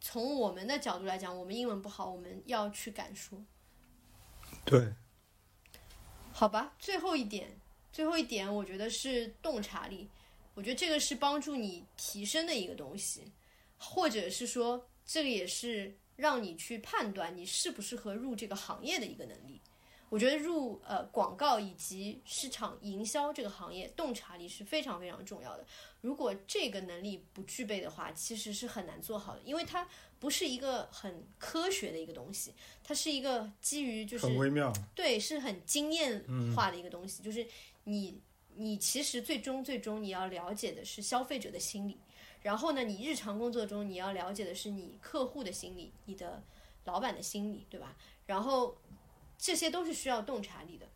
从我们的角度来讲，我们英文不好，我们要去敢说。对，好吧，最后一点，最后一点，我觉得是洞察力。我觉得这个是帮助你提升的一个东西，或者是说，这个也是让你去判断你适不适合入这个行业的一个能力。我觉得入呃广告以及市场营销这个行业，洞察力是非常非常重要的。如果这个能力不具备的话，其实是很难做好的，因为它不是一个很科学的一个东西，它是一个基于就是很微妙。对，是很经验化的一个东西，就是你你其实最终最终你要了解的是消费者的心理，然后呢，你日常工作中你要了解的是你客户的心理，你的老板的心理，对吧？然后这些都是需要洞察力的。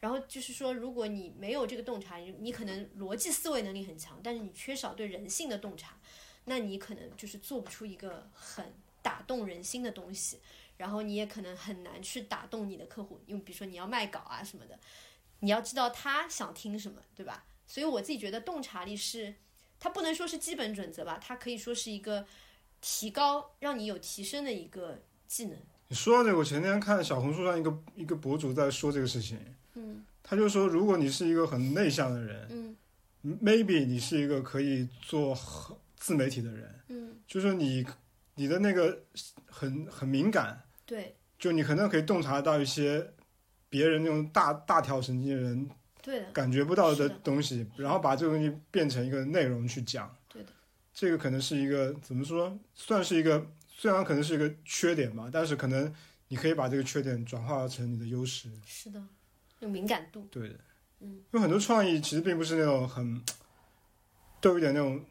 然后就是说，如果你没有这个洞察，你你可能逻辑思维能力很强，但是你缺少对人性的洞察，那你可能就是做不出一个很打动人心的东西。然后你也可能很难去打动你的客户，因为比如说你要卖稿啊什么的，你要知道他想听什么，对吧？所以我自己觉得洞察力是，它不能说是基本准则吧，它可以说是一个提高让你有提升的一个技能。你说到这个，我前天看小红书上一个一个博主在说这个事情，嗯。他就说，如果你是一个很内向的人嗯，maybe 你是一个可以做很自媒体的人，嗯，就是你你的那个很很敏感，对。就你可能可以洞察到一些别人那种大大条神经的人对的，感觉不到的东西，然后把这个东西变成一个内容去讲。对的，这个可能是一个怎么说，算是一个虽然可能是一个缺点吧，但是可能你可以把这个缺点转化成你的优势。是的，有敏感度，对的，嗯，因为很多创意其实并不是那种很都有点那种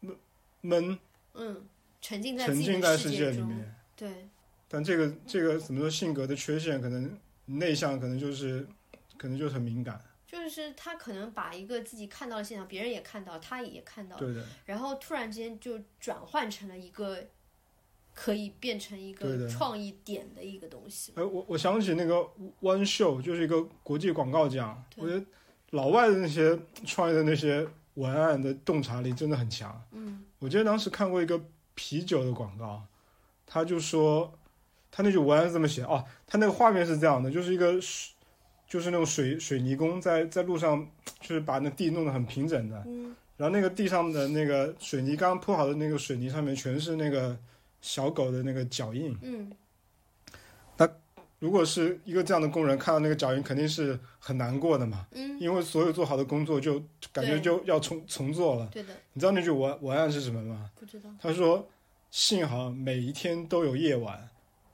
闷闷嗯，沉浸在沉浸在世界里面。对但这个这个怎么说性格的缺陷，可能内向可能就是可能就是很敏感。就是他可能把一个自己看到的现象，别人也看到，他也看到，对的，然后突然之间就转换成了一个可以变成一个创意点的一个东西。哎，我我想起那个 One Show，就是一个国际广告奖。我觉得老外的那些创业的那些文案的洞察力真的很强。嗯我记得当时看过一个啤酒的广告，他就说他那句文案是这么写哦，他那个画面是这样的，就是一个水就是那种水水泥工在在路上，就是把那地弄得很平整的，嗯然后那个地上的那个水泥刚铺好的那个水泥上面全是那个小狗的那个脚印。嗯，那如果是一个这样的工人看到那个脚印，肯定是很难过的嘛，嗯，因为所有做好的工作就感觉就要重重做了。对的，你知道那句文文案是什么吗？不知道。他说：“幸好每一天都有夜晚。”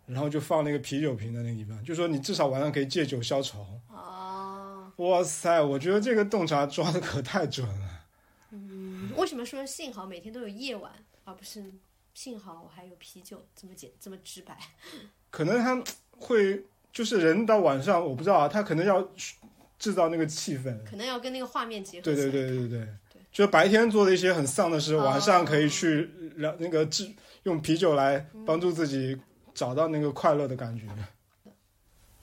然后就放那个啤酒瓶的那个地方，就说你至少晚上可以借酒消愁。哦，哇塞，我觉得这个洞察抓的可太准了。嗯，为什么说幸好每天都有夜晚，而不是幸好我还有啤酒？这么简这么直白？[laughs] 可能他会就是人到晚上，我不知道啊，他可能要制造那个气氛。可能要跟那个画面结合对对。对对对对，就白天做的一些很丧的事，哦晚上可以去聊那个制用啤酒来帮助自己找到那个快乐的感觉。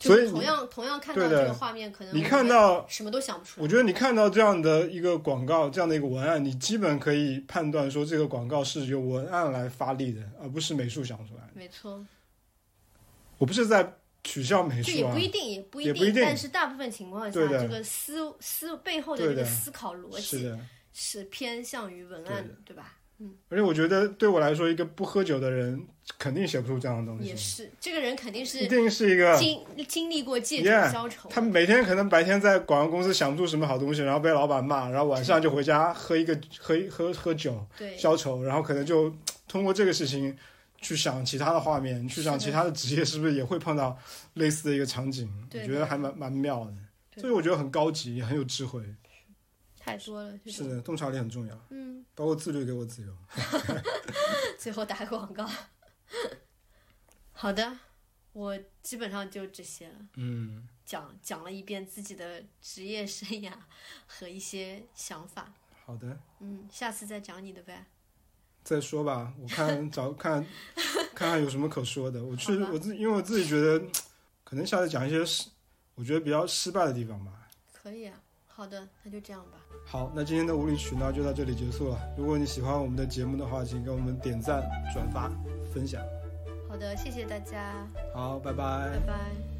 所以同样同样看到这个画面，可能你看到，什么都想不出来。我觉得你看到这样的一个广告，这样的一个文案，你基本可以判断说这个广告是由文案来发力的，而不是美术想出来的。没错，我不是在取笑美术啊这也不，一定，也不一定但是大部分情况下，这个思思背后的这个思考逻辑是偏向于文案对的，对吧？而且我觉得对我来说，一个不喝酒的人肯定写不出这样的东西，也是，这个人肯定是一定是一个经经历过借酒消愁。他每天可能白天在广告公司想不出什么好东西，然后被老板骂，然后晚上就回家喝一个 [laughs] 喝一喝喝酒，消愁，然后可能就通过这个事情去想其他的画面，去想其他的职业是不是也会碰到类似的一个场景，我觉得还蛮蛮妙的，所以我觉得很高级，也很有智慧。太多了。是的，洞察力很重要，嗯，包括自律给我自由。[laughs] [laughs] 最后打个广告。[laughs] 好的，我基本上就这些了。嗯，讲讲了一遍自己的职业生涯和一些想法。好的，嗯，下次再讲你的呗。再说吧，我看找看看看有什么可说的。我去我自因为我自己觉得，可能下次讲一些失，我觉得比较失败的地方吧。可以啊，好的，那就这样吧。好，那今天的无理取闹就到这里结束了。如果你喜欢我们的节目的话，请给我们点赞、转发、分享。好的，谢谢大家，好，拜拜拜拜。